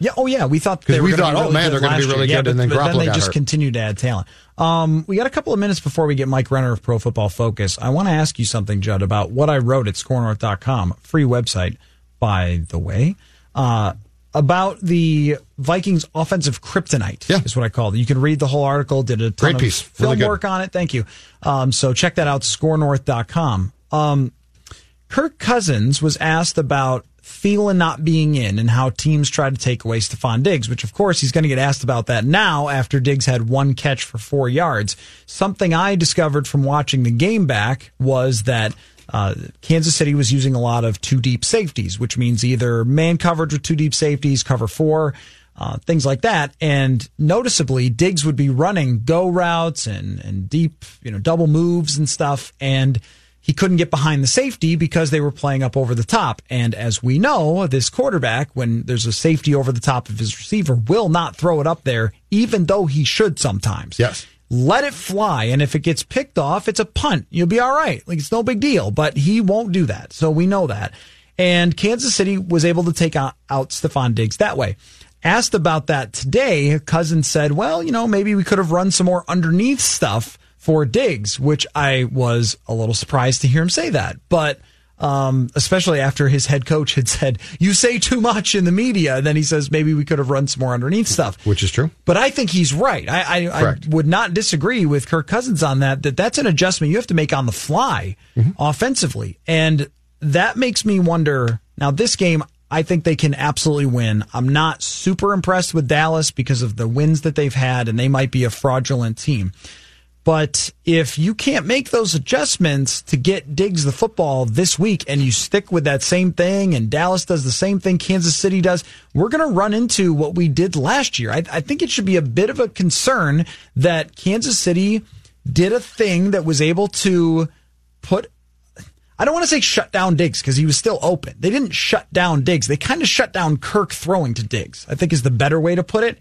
E: Yeah. Oh, yeah. We thought
N: 'Cause
E: they were
N: we thought,
E: be
N: oh,
E: really
N: man,
E: good
N: they're gonna be really
E: year.
N: good,
E: Yeah,
N: and then
E: but,
N: Garoppolo
E: then they just
N: hurt.
E: continued to add talent. Um, we got a couple of minutes before we get Mike Renner of Pro Football Focus. I want to ask you something, Judd, about what I wrote at ScoreNorth.com, free website, by the way, uh, about the Vikings offensive kryptonite.
N: Yeah.
E: is what I call it. You can read the whole article. Did a ton
N: Great
E: of
N: piece.
E: film
N: Really
E: work on it. Thank you. Um, so check that out. ScoreNorth.com. Um, Kirk Cousins was asked about Thielen not being in and how teams try to take away Stefon Diggs, which of course he's going to get asked about that now after Diggs had one catch for four yards. Something I discovered from watching the game back was that uh, Kansas City was using a lot of two deep safeties, which means either man coverage with two deep safeties, cover four, uh, things like that. And noticeably, Diggs would be running go routes and, and deep, you know, double moves and stuff. And he couldn't get behind the safety because they were playing up over the top. And as we know, this quarterback, when there's a safety over the top of his receiver, will not throw it up there, even though he should sometimes.
N: Yes.
E: Let it fly. And if it gets picked off, it's a punt. You'll be all right. Like it's no big deal, but he won't do that. So we know that. And Kansas City was able to take out, out Stefon Diggs that way. Asked about that today, Cousins said, well, you know, maybe we could have run some more underneath stuff for Diggs, which I was a little surprised to hear him say that. But um, especially after his head coach had said, you say too much in the media. And then he says, maybe we could have run some more underneath stuff.
N: Which is true.
E: But I think he's right. I, I, I would not disagree with Kirk Cousins on that, that that's an adjustment you have to make on the fly offensively. And that makes me wonder now, this game, I think they can absolutely win. I'm not super impressed with Dallas because of the wins that they've had, and they might be a fraudulent team. But if you can't make those adjustments to get Diggs the football this week and you stick with that same thing and Dallas does the same thing Kansas City does, we're going to run into what we did last year. I, I think it should be a bit of a concern that Kansas City did a thing that was able to put I don't want to say shut down Diggs because he was still open. They didn't shut down Diggs. They kind of shut down Kirk throwing to Diggs, I think is the better way to put it.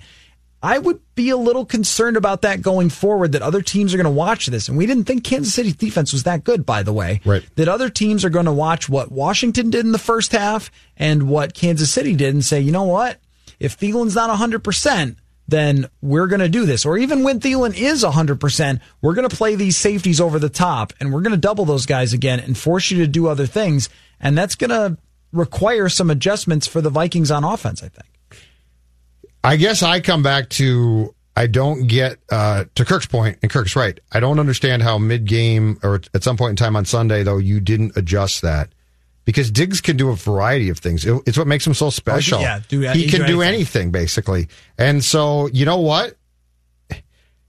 E: I would be a little concerned about that going forward that other teams are going to watch this. And we didn't think Kansas City's defense was that good, by the way.
N: Right.
E: That other teams are going to watch what Washington did in the first half and what Kansas City did and say, you know what? If Thielen's not 100%, then we're going to do this. Or even when Thielen is 100%, we're going to play these safeties over the top and we're going to double those guys again and force you to do other things. And that's going to require some adjustments for the Vikings on offense, I think.
N: I guess I come back to I don't get uh, to Kirk's point, and Kirk's right. I don't understand how mid game or at some point in time on Sunday though you didn't adjust that because Diggs can do a variety of things. It- It's what makes him so special.
E: yeah, do-
N: he
E: he
N: can
E: do
N: do
E: anything.
N: anything basically. And so you know what?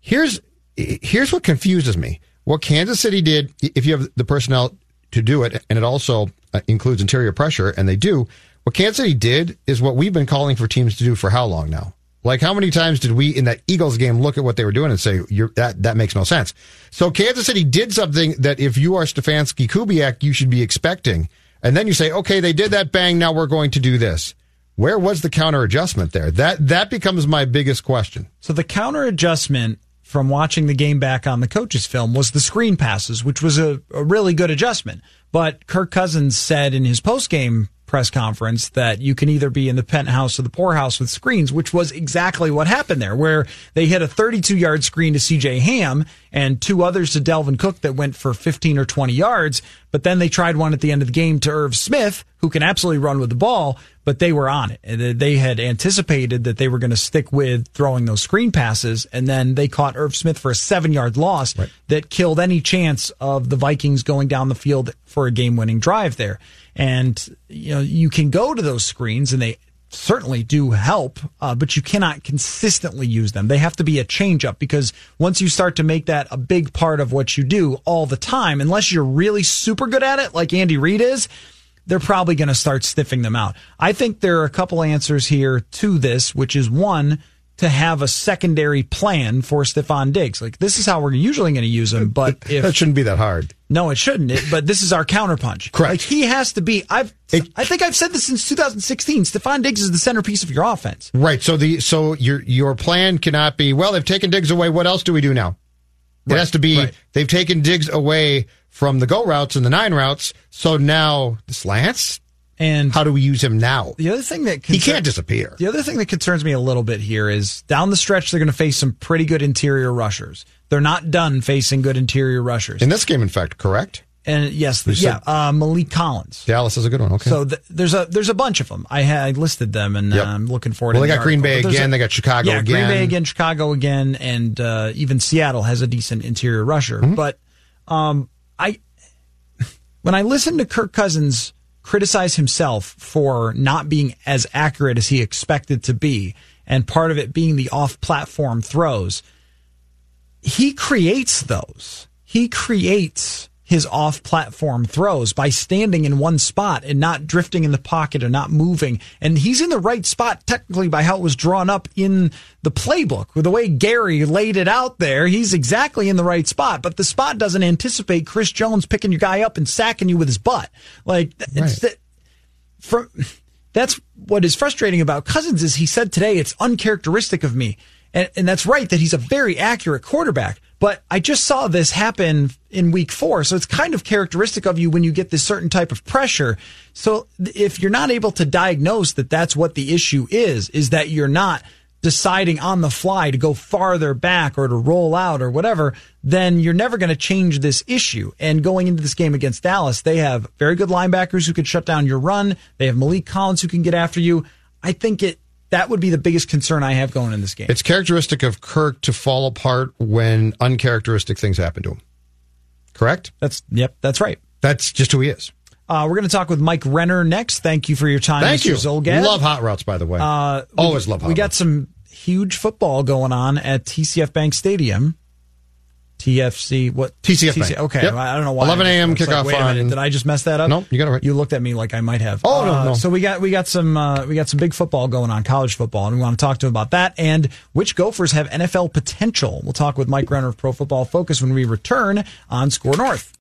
N: Here's here's what confuses me. What Kansas City did, if you have the personnel to do it, and it also uh, includes interior pressure, and they do. What Kansas City did is what we've been calling for teams to do for how long now? Like how many times did we in that Eagles game look at what they were doing and say that that makes no sense? So Kansas City did something that if you are Stefanski Kubiak, you should be expecting, and then you say, okay, they did that, bang, now we're going to do this. Where was the counter adjustment there? That that becomes my biggest question.
E: So the counter adjustment from watching the game back on the coach's film was the screen passes, which was a, a really good adjustment. But Kirk Cousins said in his post game press conference that you can either be in the penthouse or the poorhouse with screens, which was exactly what happened there, where they hit a 32 yard screen to CJ Ham and two others to Dalvin Cook that went for 15 or 20 yards. But then they tried one at the end of the game to Irv Smith, who can absolutely run with the ball, but they were on it. They had anticipated that they were going to stick with throwing those screen passes, and then they caught Irv Smith for a seven yard loss right. that killed any chance of the Vikings going down the field for a game winning drive there. And, you know, you can go to those screens and they certainly do help, uh, but you cannot consistently use them. They have to be a change up because once you start to make that a big part of what you do all the time, unless you're really super good at it, like Andy Reid is, they're probably going to start sniffing them out. I think there are a couple answers here to this, which is one, to have a secondary plan for Stefon Diggs. Like this is how we're usually going to use him, but if
N: that shouldn't be that hard.
E: No, it shouldn't. It, but this is our counterpunch.
N: Correct.
E: Like he has to be. I've. It, I think I've said this since 2016. Stefon Diggs is the centerpiece of your offense.
N: Right. So the so your your plan cannot be well. They've taken Diggs away. What else do we do now? It right, has to be right. they've taken Diggs away from the go routes and the nine routes. So now the slants,
E: and
N: how do we use him now?
E: The other thing that
N: concern, he can't disappear.
E: The other thing that concerns me a little bit here is down the stretch they're going to face some pretty good interior rushers. They're not done facing good interior rushers
N: in this game. In fact, correct.
E: And yes, the, yeah, uh, Maliek Collins.
N: Dallas is a good one. Okay.
E: So th- there's a there's a bunch of them. I had listed them, and yep. uh, I'm looking forward. To it.
N: Well,
E: they
N: the got Green Bay again. A, they got Chicago
E: yeah,
N: again.
E: Green Bay again, Chicago again, and uh, even Seattle has a decent interior rusher. Mm-hmm. But um, I *laughs* when I listen to Kirk Cousins criticize himself for not being as accurate as he expected to be, and part of it being the off platform throws. He creates those. He creates his off platform throws by standing in one spot and not drifting in the pocket or not moving. And he's in the right spot technically by how it was drawn up in the playbook. With the way Gary laid it out there, he's exactly in the right spot, but the spot doesn't anticipate Chris Jones picking your guy up and sacking you with his butt. Like, right. that, from, that's what is frustrating about Cousins is he said today it's uncharacteristic of me. And, and that's right that he's a very accurate quarterback. But I just saw this happen in week four. So it's kind of characteristic of you when you get this certain type of pressure. So if you're not able to diagnose that that's what the issue is, is that you're not deciding on the fly to go farther back or to roll out or whatever, then you're never going to change this issue. And going into this game against Dallas, they have very good linebackers who can shut down your run. They have Maliek Collins who can get after you. I think it that would be the biggest concern I have going in this game.
N: It's characteristic of Kirk to fall apart when uncharacteristic things happen to him. Correct?
E: That's yep, that's right.
N: That's just who he is.
E: Uh, we're going to talk with Mike Renner next. Thank you for your time,
N: Thank
E: Mr.
N: you.
E: Zulgad.
N: Love hot routes, by the way. Uh, Always
E: we,
N: love hot
E: We got some huge football going on at TCF Bank Stadium. TFC what
N: TCF TC,
E: okay
N: yep.
E: I don't know why
N: 11 a.m. kickoff
E: like,
N: on
E: did I just mess that up
N: no you got it right
E: you looked at me like I might have
N: oh
E: uh,
N: no no
E: so we got we got some uh, we got some big football going on college football and we want to talk to him about that and which Gophers have NFL potential we'll talk with Mike Renner of Pro Football Focus when we return on Score North.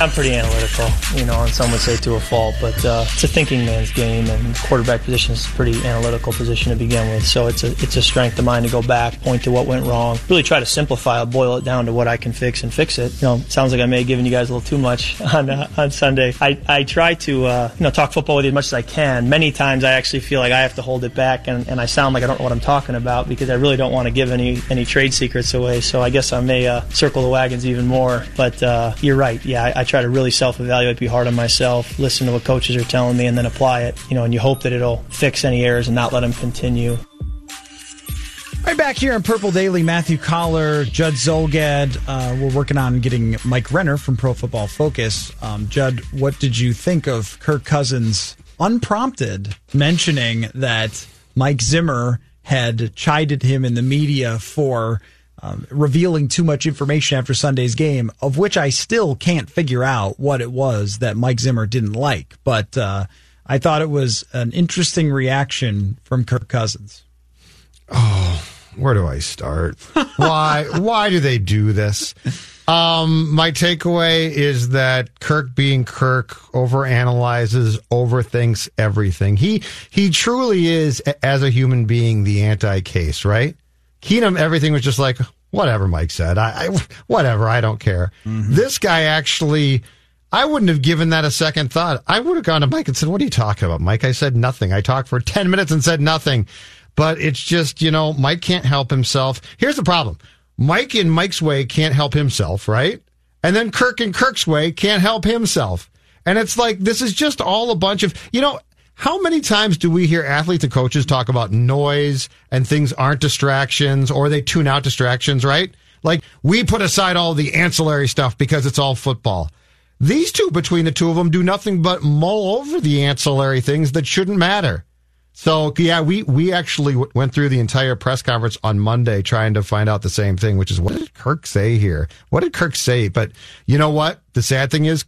J: I'm pretty analytical, you know, and some would say to a fault, but uh, it's a thinking man's game, and quarterback position is a pretty analytical position to begin with. So it's a it's a strength of mine to go back, point to what went wrong, really try to simplify, boil it down to what I can fix and fix it. You know, sounds like I may have given you guys a little too much *laughs* on uh, on Sunday. I, I try to uh, you know talk football with you as much as I can. Many times I actually feel like I have to hold it back, and, and I sound like I don't know what I'm talking about because I really don't want to give any any trade secrets away. So I guess I may uh, circle the wagons even more. But uh, you're right. Yeah, I, I try to really self-evaluate, be hard on myself, listen to what coaches are telling me, and then apply it. You know, and you hope that it'll fix any errors and not let them continue.
E: Right back here in Purple Daily, Matthew Coller, Judd Zulgad. Uh, we're working on getting Mike Renner from Pro Football Focus. Um, Judd, what did you think of Kirk Cousins unprompted, mentioning that Mike Zimmer had chided him in the media for um, revealing too much information after Sunday's game, of which I still can't figure out what it was that Mike Zimmer didn't like. But uh, I thought it was an interesting reaction from Kirk Cousins.
N: Oh, where do I start? why? *laughs* Why do they do this? Um, my takeaway is that Kirk, being Kirk, overanalyzes, overthinks everything. He he truly is, as a human being, the anti-case. Right? Keenum, everything was just like whatever Mike said. I, I whatever. I don't care. Mm-hmm. This guy actually. I wouldn't have given that a second thought. I would have gone to Mike and said, What are you talking about, Mike? I said nothing. I talked for 10 minutes and said nothing. But it's just, you know, Mike can't help himself. Here's the problem Mike in Mike's way can't help himself, right? And then Kirk in Kirk's way can't help himself. And it's like, this is just all a bunch of, you know, how many times do we hear athletes and coaches talk about noise and things aren't distractions or they tune out distractions, right? Like we put aside all the ancillary stuff because it's all football. These two, between the two of them, do nothing but mull over the ancillary things that shouldn't matter. So yeah, we we actually w- went through the entire press conference on Monday trying to find out the same thing, which is what did Kirk say here? What did Kirk say? But you know what? The sad thing is,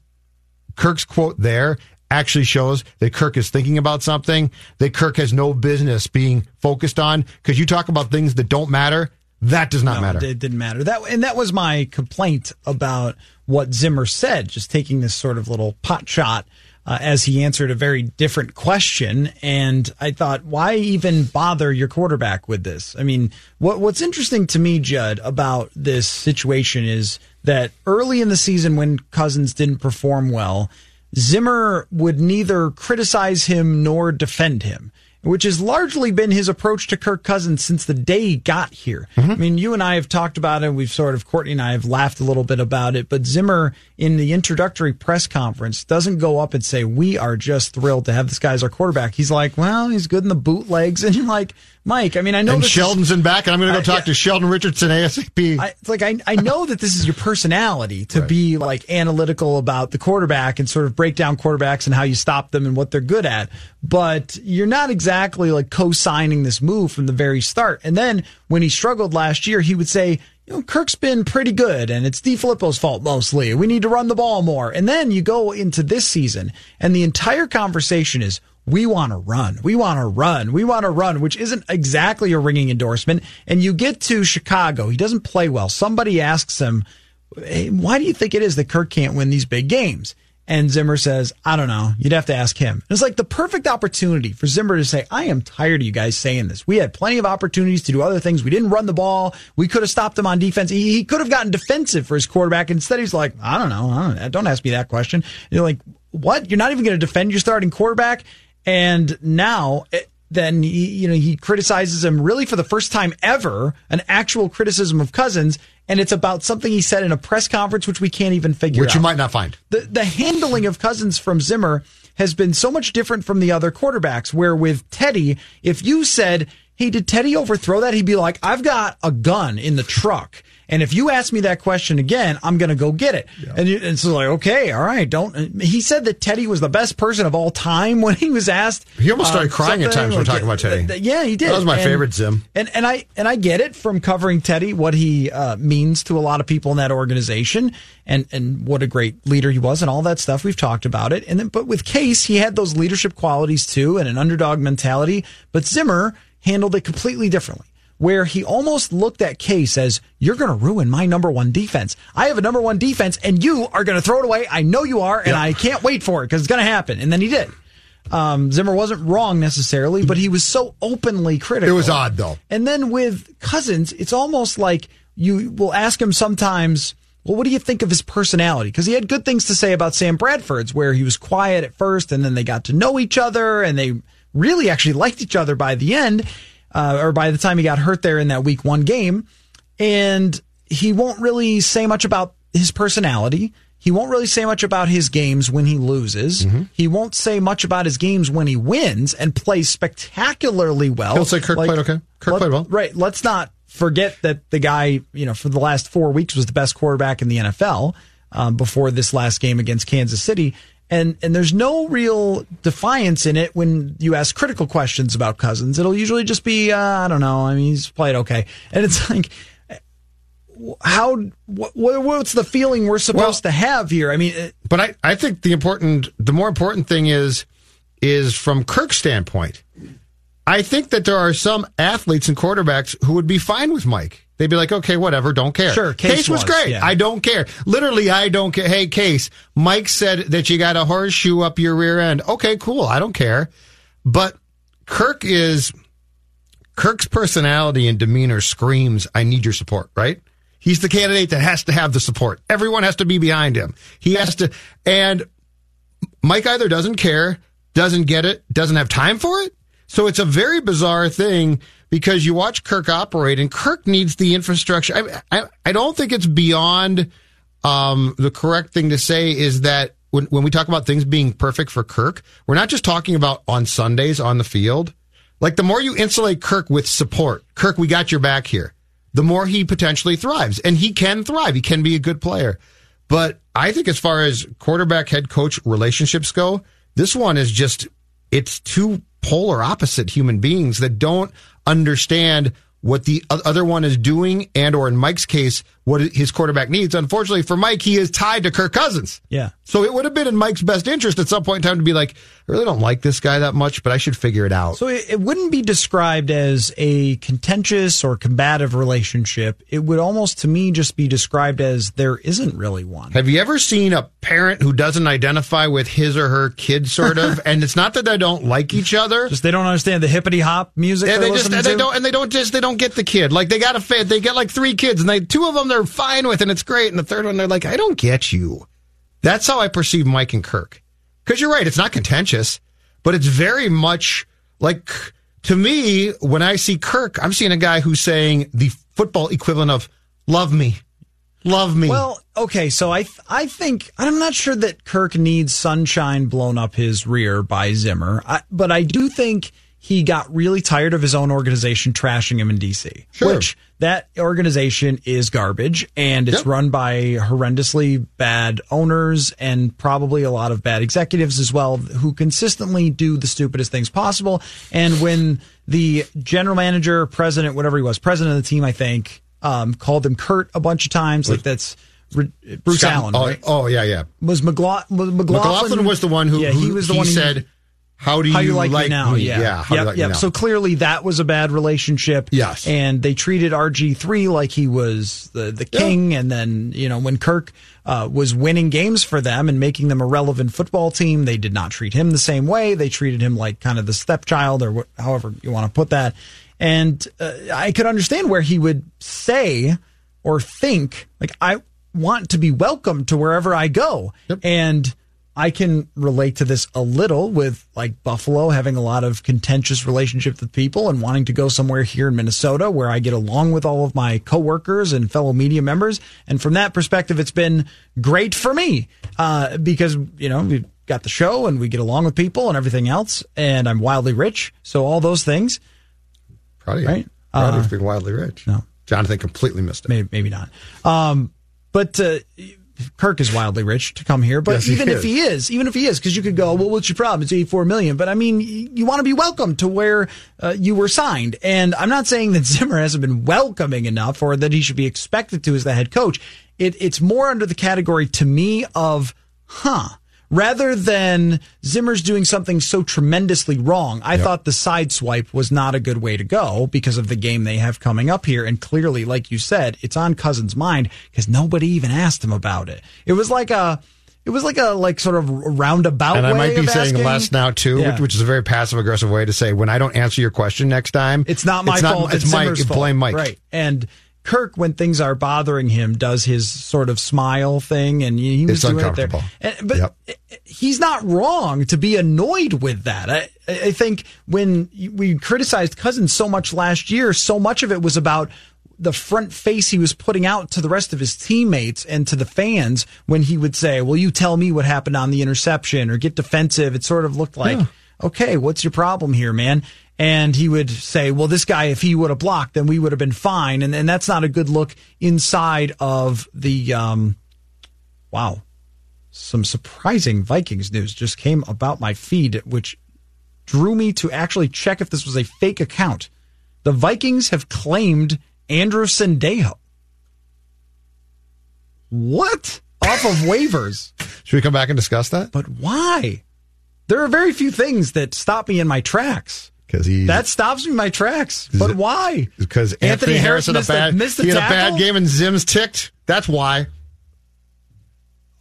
N: Kirk's quote there actually shows that Kirk is thinking about something that Kirk has no business being focused on. Because you talk about things that don't matter, that does not
E: no,
N: matter.
E: It didn't matter. That and that was my complaint about what Zimmer said. Just taking this sort of little pot shot uh, as he answered a very different question. And I thought, why even bother your quarterback with this? I mean, what, what's interesting to me, Judd, about this situation is that early in the season when Cousins didn't perform well, Zimmer would neither criticize him nor defend him which has largely been his approach to Kirk Cousins since the day he got here. Mm-hmm. I mean, you and I have talked about it. We've sort of, Courtney and I have laughed a little bit about it, but Zimmer in the introductory press conference doesn't go up and say, we are just thrilled to have this guy as our quarterback. He's like, well, he's good in the bootlegs. *laughs* And you're like, Mike, I mean, I know
N: and Sheldon's
E: is,
N: in back, and I'm going to go talk yeah, to Sheldon Richardson ASAP.
E: I, it's like I, I know that this is your personality to right. be like analytical about the quarterback and sort of break down quarterbacks and how you stop them and what they're good at, but you're not exactly like co-signing this move from the very start. And then when he struggled last year, he would say, you know, Kirk's been pretty good and it's DeFilippo's fault mostly. We need to run the ball more. And then you go into this season and the entire conversation is we want to run. We want to run. We want to run, which isn't exactly a ringing endorsement. And you get to Chicago. He doesn't play well. Somebody asks him, hey, why do you think it is that Kirk can't win these big games? And Zimmer says, I don't know. You'd have to ask him. It's like the perfect opportunity for Zimmer to say, I am tired of you guys saying this. We had plenty of opportunities to do other things. We didn't run the ball. We could have stopped him on defense. He, he could have gotten defensive for his quarterback. Instead, he's like, I don't know. I don't, don't ask me that question. And you're like, what? You're not even going to defend your starting quarterback? And now, eh, then he, you know he criticizes him really for the first time ever, an actual criticism of Cousins, and it's about something he said in a press conference, which we can't even figure
N: which
E: out.
N: Which you might not find.
E: The the handling of Cousins from Zimmer has been so much different from the other quarterbacks. Where with Teddy, if you said, "Hey, did Teddy overthrow that?" He'd be like, "I've got a gun in the truck." And if you ask me that question again, I'm going to go get it. Yeah. And, you, and so like, okay, all right, don't. He said that Teddy was the best person of all time when he was asked.
N: He almost started uh, crying at times like, when talking about Teddy.
E: Uh, yeah, he did.
N: That was my
E: and,
N: favorite Zim.
E: And and I and I get it from covering Teddy what he uh, means to a lot of people in that organization and and what a great leader he was and all that stuff. We've talked about it. And then, but with Case, he had those leadership qualities too and an underdog mentality. But Zimmer handled it completely differently where he almost looked at Case as, you're going to ruin my number one defense. I have a number one defense and you are going to throw it away. I know you are and yep. I can't wait for it because it's going to happen. And then he did. Um, Zimmer wasn't wrong necessarily, but he was so openly critical.
N: It was odd though.
E: And then with Cousins, it's almost like you will ask him sometimes, well, what do you think of his personality? Because he had good things to say about Sam Bradford's, where he was quiet at first and then they got to know each other and they really actually liked each other by the end uh, or by the time he got hurt there in that week one game. And he won't really say much about his personality. He won't really say much about his games when he loses. Mm-hmm. He won't say much about his games when he wins and plays spectacularly well.
N: He'll say Kirk like, played okay. Kirk
E: let,
N: played well.
E: Right. Let's not forget that the guy, you know, for the last four weeks was the best quarterback in the NFL um, before this last game against Kansas City. And and there's no real defiance in it when you ask critical questions about Cousins. It'll usually just be uh, I don't know. I mean, he's played okay, and it's *laughs* like how what, what's the feeling we're supposed well, to have here? I mean, it,
N: but I I think the important the more important thing is is from Kirk's standpoint. I think that there are some athletes and quarterbacks who would be fine with Mike. They'd be like, okay, whatever, don't care.
E: Sure,
N: Case,
E: Case
N: was,
E: was,
N: great.
E: yeah.
N: I don't care. Literally, I don't care. Hey, Case, Mike said that you got a horseshoe up your rear end. Okay, cool. I don't care. But Kirk is Kirk's personality and demeanor screams, I need your support, right? He's the candidate that has to have the support. Everyone has to be behind him. He has to, and Mike either doesn't care, doesn't get it, doesn't have time for it. So it's a very bizarre thing because you watch Kirk operate, and Kirk needs the infrastructure. I, I, I don't think it's beyond um, the correct thing to say is that when, when we talk about things being perfect for Kirk, we're not just talking about on Sundays on the field. Like the more you insulate Kirk with support, Kirk, we got your back here, the more he potentially thrives. And he can thrive. He can be a good player. But I think as far as quarterback head coach relationships go, this one is just, it's two polar opposite human beings that don't understand what the other one is doing and or in Mike's case what his quarterback needs. Unfortunately for Mike, he is tied to Kirk Cousins.
E: Yeah.
N: So it would have been in Mike's best interest at some point in time to be like, I really don't like this guy that much, but I should figure it out.
E: So it, it wouldn't be described as a contentious or combative relationship. It would almost to me just be described as there isn't really one.
N: Have you ever seen a parent who doesn't identify with his or her kid sort of *laughs* and it's not that they don't like each other.
E: Just they don't understand the hippity hop music.
N: And they just and they don't and they don't just they don't get the kid. Like they got a fit. They get like three kids and they two of them they're fine with and it's great. And the third one, they're like, I don't get you. That's how I perceive Mike and Kirk. Because you're right, it's not contentious, but it's very much like to me, when I see Kirk, I'm seeing a guy who's saying the football equivalent of love me. Love me.
E: Well, okay, so I th- I think I'm not sure that Kirk needs sunshine blown up his rear by Zimmer, I, but I do think he got really tired of his own organization trashing him in DC.
N: Sure.
E: Which that organization is garbage and it's
N: Yep.
E: run by horrendously bad owners and probably a lot of bad executives as well who consistently do the stupidest things possible. And when the general manager, president, whatever he was, president of the team, I think, um, called him Kurt a bunch of times, like that's Bruce
N: Scott-
E: Allen,
N: oh,
E: right?
N: oh, yeah, yeah.
E: Was McCloughan, was McCloughan,
N: McCloughan was the one who,
E: yeah,
N: who
E: he was the one who
N: said, "How do you,
E: how you like, me now?
N: me?"
E: Yeah,
N: how do you
E: yep,
N: like
E: yep. So clearly that was a bad relationship.
N: Yes.
E: and they treated RG three like he was the the king, and then you know when Kirk uh, was winning games for them and making them a relevant football team, they did not treat him the same way. They treated him like kind of the stepchild or wh- however you want to put that. And uh, I could understand where he would say or think like I want to be welcome to wherever I go, and. I can relate to this a little with like Buffalo having a lot of contentious relationships with people and wanting to go somewhere here in Minnesota where I get along with all of my coworkers and fellow media members. And from that perspective, it's been great for me uh, because, you know, we've got the show and we get along with people and everything else. And I'm wildly rich. So all those things.
N: You.
E: Right?
N: Proud
E: Uh,
N: of being wildly rich.
E: No.
N: Jonathan completely missed it.
E: Maybe, maybe not. Um, but uh, Kirk is wildly rich to come here. But
N: Yes, he
E: even if he is, even if he is, because you could go, well, what's your problem? It's 84 million. But I mean, you want to be welcome to where uh, you were signed. And I'm not saying that *laughs* Zimmer hasn't been welcoming enough or that he should be expected to as the head coach. It, it's more under the category to me of, huh. Rather than Zimmer's doing something so tremendously wrong, I thought the side swipe was not a good way to go because of the game they have coming up here. And clearly, like you said, it's on Cousins' mind because nobody even asked him about it. It was like a, it was like a like sort of roundabout.
N: and I might be saying
E: asking.
N: less now too,
E: Yeah.
N: which, which is a very passive aggressive way to say when I don't answer your question next time,
E: It's not my fault.
N: It's,
E: It's,
N: Mike.
E: Zimmer's fault.
N: Blame Mike.
E: Right. And Kirk, when things are bothering him, does his sort of smile thing, and he was
N: It's
E: doing it there. And, but
N: Yep.
E: he's not wrong to be annoyed with that. I, I think when we criticized Cousins so much last year, so much of it was about the front face he was putting out to the rest of his teammates and to the fans when he would say, "Well, you tell me what happened on the interception," or get defensive. It sort of looked like, "Okay, what's your problem here, man?" And he would say, "Well, this guy, if he would have blocked, then we would have been fine." And and that's not a good look inside of the um, wow some surprising Vikings news just came about my feed, which drew me to actually check if this was a fake account. The Vikings have claimed Andrew Sendejo. What? Off of waivers. *laughs*
N: Should we come back and discuss that?
E: But why? There are very few things that stop me in my tracks.
N: Because he
E: That stops me in my tracks. But why?
N: because Anthony,
E: Anthony
N: Harris had a
E: Harris missed a-
N: bad
E: missed
N: he had a bad game and Zim's ticked. That's why.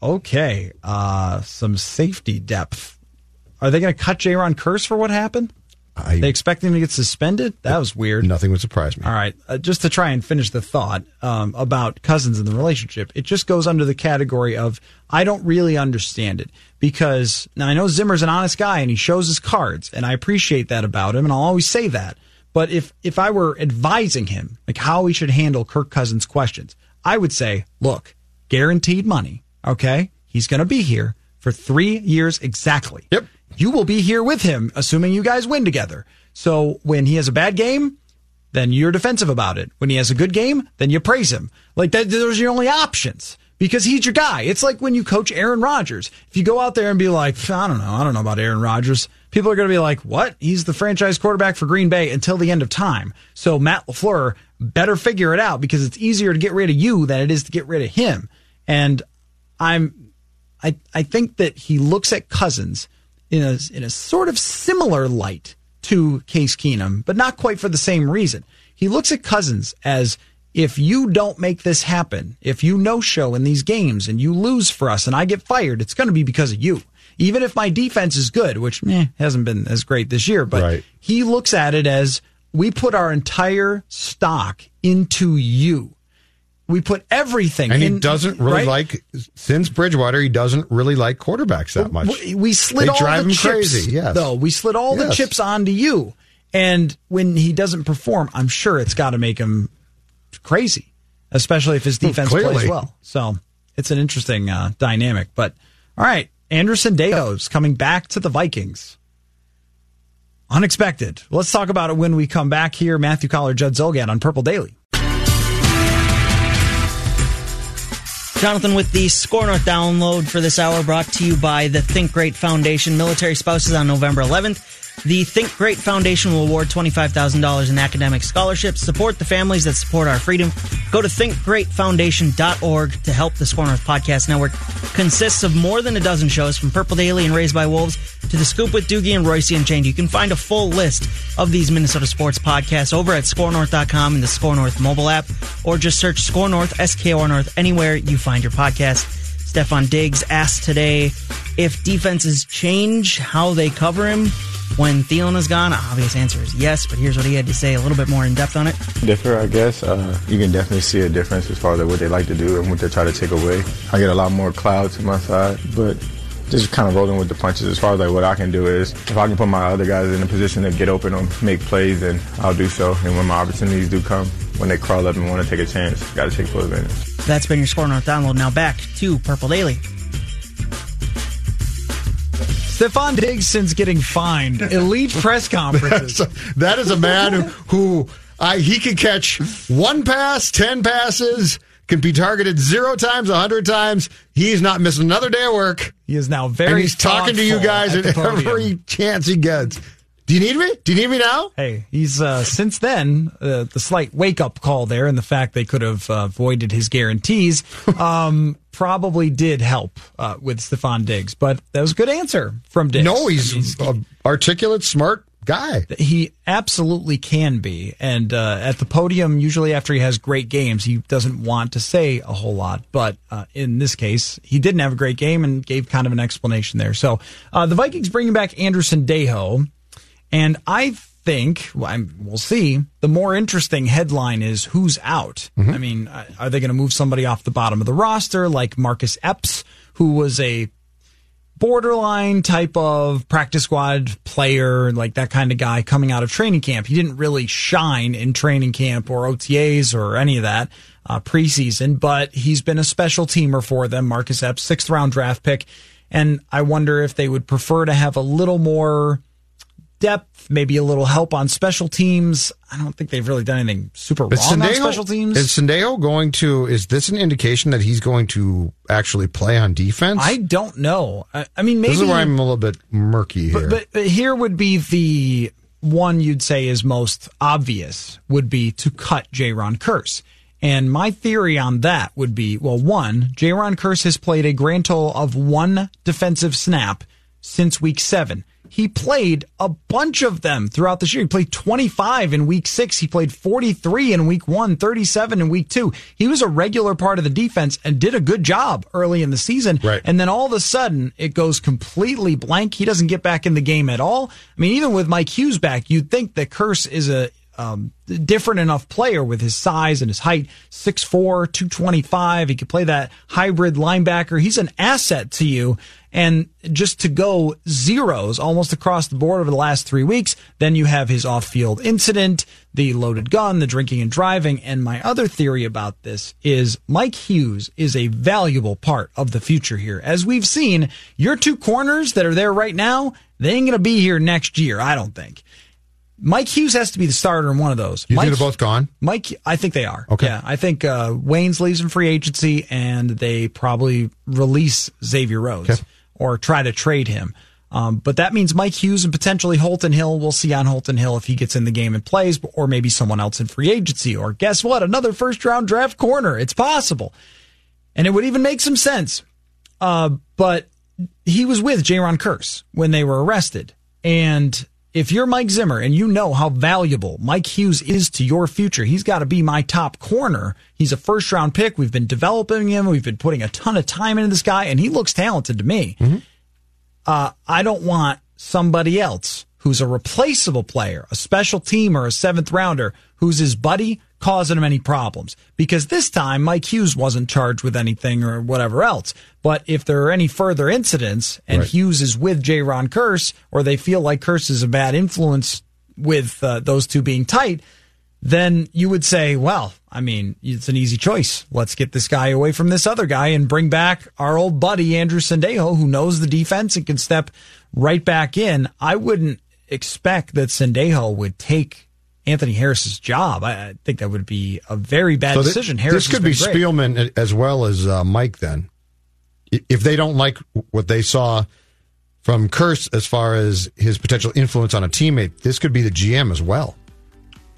E: Okay. Uh some safety depth. Are they going to cut Jayron Kearse for what happened?
N: I,
E: They expect him to get suspended? That was weird.
N: Nothing would surprise me.
E: All right, uh, just to try and finish the thought um, about cousins and the relationship, it just goes under the category of I don't really understand it because now I know Zimmer's an honest guy and he shows his cards, and I appreciate that about him, and I'll always say that. But if if I were advising him like how he should handle Kirk Cousins' questions, I would say, look, guaranteed money. Okay, he's going to be here for three years exactly.
N: Yep.
E: You will be here with him, assuming you guys win together. So when he has a bad game, then you're defensive about it. When he has a good game, then you praise him. Like that, those are your only options because he's your guy. It's like when you coach Aaron Rodgers. If you go out there and be like, I don't know, I don't know about Aaron Rodgers, people are going to be like, what? He's the franchise quarterback for Green Bay until the end of time. So Matt LaFleur better figure it out because it's easier to get rid of you than it is to get rid of him. And I'm, I, I think that he looks at Cousins in a, in a sort of similar light to Case Keenum, but not quite for the same reason. He looks at Cousins as if you don't make this happen, if you no show in these games and you lose for us and I get fired, it's going to be because of you. Even if my defense is good, which eh, hasn't been as great this year, but
N: Right.
E: he looks at it as we put our entire stock into you. We put everything
N: And he doesn't really
E: right?
N: like since Bridgewater. He doesn't really like quarterbacks that much.
E: We, we slid
N: They
E: all
N: drive
E: the
N: him
E: chips,
N: crazy. Yes,
E: though we slid all the chips onto you, and when he doesn't perform, I'm sure it's got to make him crazy, especially if his defense
N: clearly.
E: plays well. So it's an interesting uh, dynamic. But all right, Andrew Sendejo's coming back to the Vikings. Unexpected. Let's talk about it when we come back here. Matthew Coller, Judd Zulgad on Purple Daily.
I: Jonathan with the Score North download for this hour brought to you by the Think Great Foundation. Military spouses on November 11th. The Think Great Foundation will award $25,000 in academic scholarships. Support the families that support our freedom. Go to thinkgreatfoundation.org to help the Score North Podcast Network. Consists of more than a dozen shows from Purple Daily and Raised by Wolves to The Scoop with Doogie and Royce and Change. You can find a full list of these Minnesota sports podcasts over at scorenorth.com and the Score North mobile app, or just search Score North, SKOR North, anywhere you find your podcast. Stefon Diggs asked today if defenses change how they cover him when Thielen is gone. Obvious answer is yes, but here's what he had to say a little bit more in depth on it.
O: differ, I guess. Uh, you can definitely see a difference as far as what they like to do and what they try to take away. I get a lot more cloud to my side, but just kind of rolling with the punches. As far as like what I can do is, if I can put my other guys in a position to get open and make plays, then I'll do so. And when my opportunities do come, when they crawl up and want to take a chance, got to take full advantage.
I: That's been your Score North download. Now back to Purple Daily.
E: Stefon Diggs, since getting fined, *laughs* elite press conferences.
N: that is a man who, who I, he can catch one pass, ten passes, can be targeted zero times, a hundred times. He's not missing another day of work.
E: He is now very.
N: and he's talking to you guys
E: at
N: at every chance he gets. Do you need me? Do you need me now?
E: Hey, he's uh, since then uh, the slight wake up call there, and the fact they could have uh, voided his guarantees *laughs* um, probably did help uh, with Stefon Diggs. But that was a good answer from Diggs.
N: No, he's an articulate, smart guy.
E: He absolutely can be. And uh, at the podium, usually after he has great games, he doesn't want to say a whole lot. But uh, in this case, he didn't have a great game and gave kind of an explanation there. So uh, the Vikings bringing back Andrew Sendejo. And I think, well, see, the more interesting headline is who's out. I mean, uh, are they going to move somebody off the bottom of the roster like Marcus Epps, who was a borderline type of practice squad player, like that kind of guy coming out of training camp. He didn't really shine in training camp or OTAs or any of that uh, preseason, but he's been a special teamer for them. Marcus Epps, sixth round draft pick. And I wonder if they would prefer to have a little more depth, maybe a little help on special teams. I don't think they've really done anything super wrong on special teams.
N: is Sendejo going to? Is this an indication that he's going to actually play on defense?
E: I don't know. I, I mean, maybe
N: this is where I'm a little bit murky here.
E: But, but, but here would be the one you'd say is most obvious would be to cut Jayron Kearse. And my theory on that would be, well, one, Jayron Kearse has played a grand total of one defensive snap since week seven. He played a bunch of them throughout the year. He played 25 in week six. He played 43 in week one, 37 in week two. He was a regular part of the defense and did a good job early in the season. Right. And then all of a sudden it goes completely blank. He doesn't get back in the game at all. I mean, even with Mike Hughes back, you'd think that Kearse is a, um, different enough player with his size and his height 6'4 225 he could play that hybrid linebacker he's an asset to you and just to go zeros almost across the board over the last three weeks then you have his off-field incident the loaded gun the drinking and driving and my other theory about this is mike hughes is a valuable part of the future here as we've seen your two corners that are there right now they ain't gonna be here next year i don't think Mike Hughes has to be the starter in one of those.
N: you
E: Mike,
N: think they're both gone?
E: Mike, I think they are.
N: Okay.
E: Yeah, I think uh, Waynes leaves in free agency, and they probably release Xavier Rhodes
N: Okay.
E: Or try to trade him. Um, but that means Mike Hughes and potentially Holton Hill. We'll see on Holton Hill if he gets in the game and plays, or maybe someone else in free agency. Or guess what? Another first round draft corner. It's possible. And it would even make some sense. Uh, but he was with Jayron Kearse when they were arrested. And if you're Mike Zimmer and you know how valuable Mike Hughes is to your future, he's got to be my top corner. He's a first round pick. We've been developing him. We've been putting a ton of time into this guy, and he looks talented to me. Uh, I don't want somebody else who's a replaceable player, a special team or a seventh rounder who's his buddy causing him any problems. Because this time Mike Hughes wasn't charged with anything or whatever else. But if there are any further incidents and
N: Right.
E: Hughes is with Jayron Kearse or they feel like Kearse is a bad influence with uh, those two being tight, then you would say, well, I mean, it's an easy choice. Let's get this guy away from this other guy and bring back our old buddy, Andrew Sendejo, who knows the defense and can step right back in. I wouldn't expect that Sendejo would take Anthony Harris's job. I, I think that would be a very bad
N: So
E: decision. Harris
N: this could be
E: great.
N: Spielman as well as uh, Mike. Then, if they don't like what they saw from Kearse as far as his potential influence on a teammate, this could be the GM as well,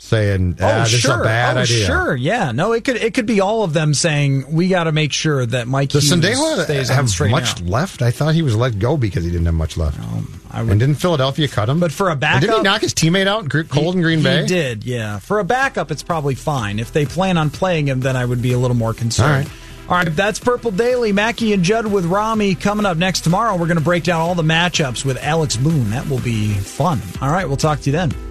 N: saying, ah, "This is a bad
E: oh,
N: idea."
E: Sure, yeah. No, it could it could be all of them saying we got to make sure that Mike
N: Does Sendejo
E: stays
N: have much left? I thought he was let go because he didn't have much left.
E: I would-
N: and didn't Philadelphia cut him?
E: But for a
N: And didn't he knock his teammate out, Cold in Green
E: he,
N: Bay?
E: He did, yeah. For a backup, it's probably fine. If they plan on playing him, then I would be a little more concerned.
N: All right.
E: All right, that's Purple Daily. Mackey and Judd with Rami coming up next tomorrow. We're going to break down all the matchups with Alex Boone. That will be fun. All right, we'll talk to you then.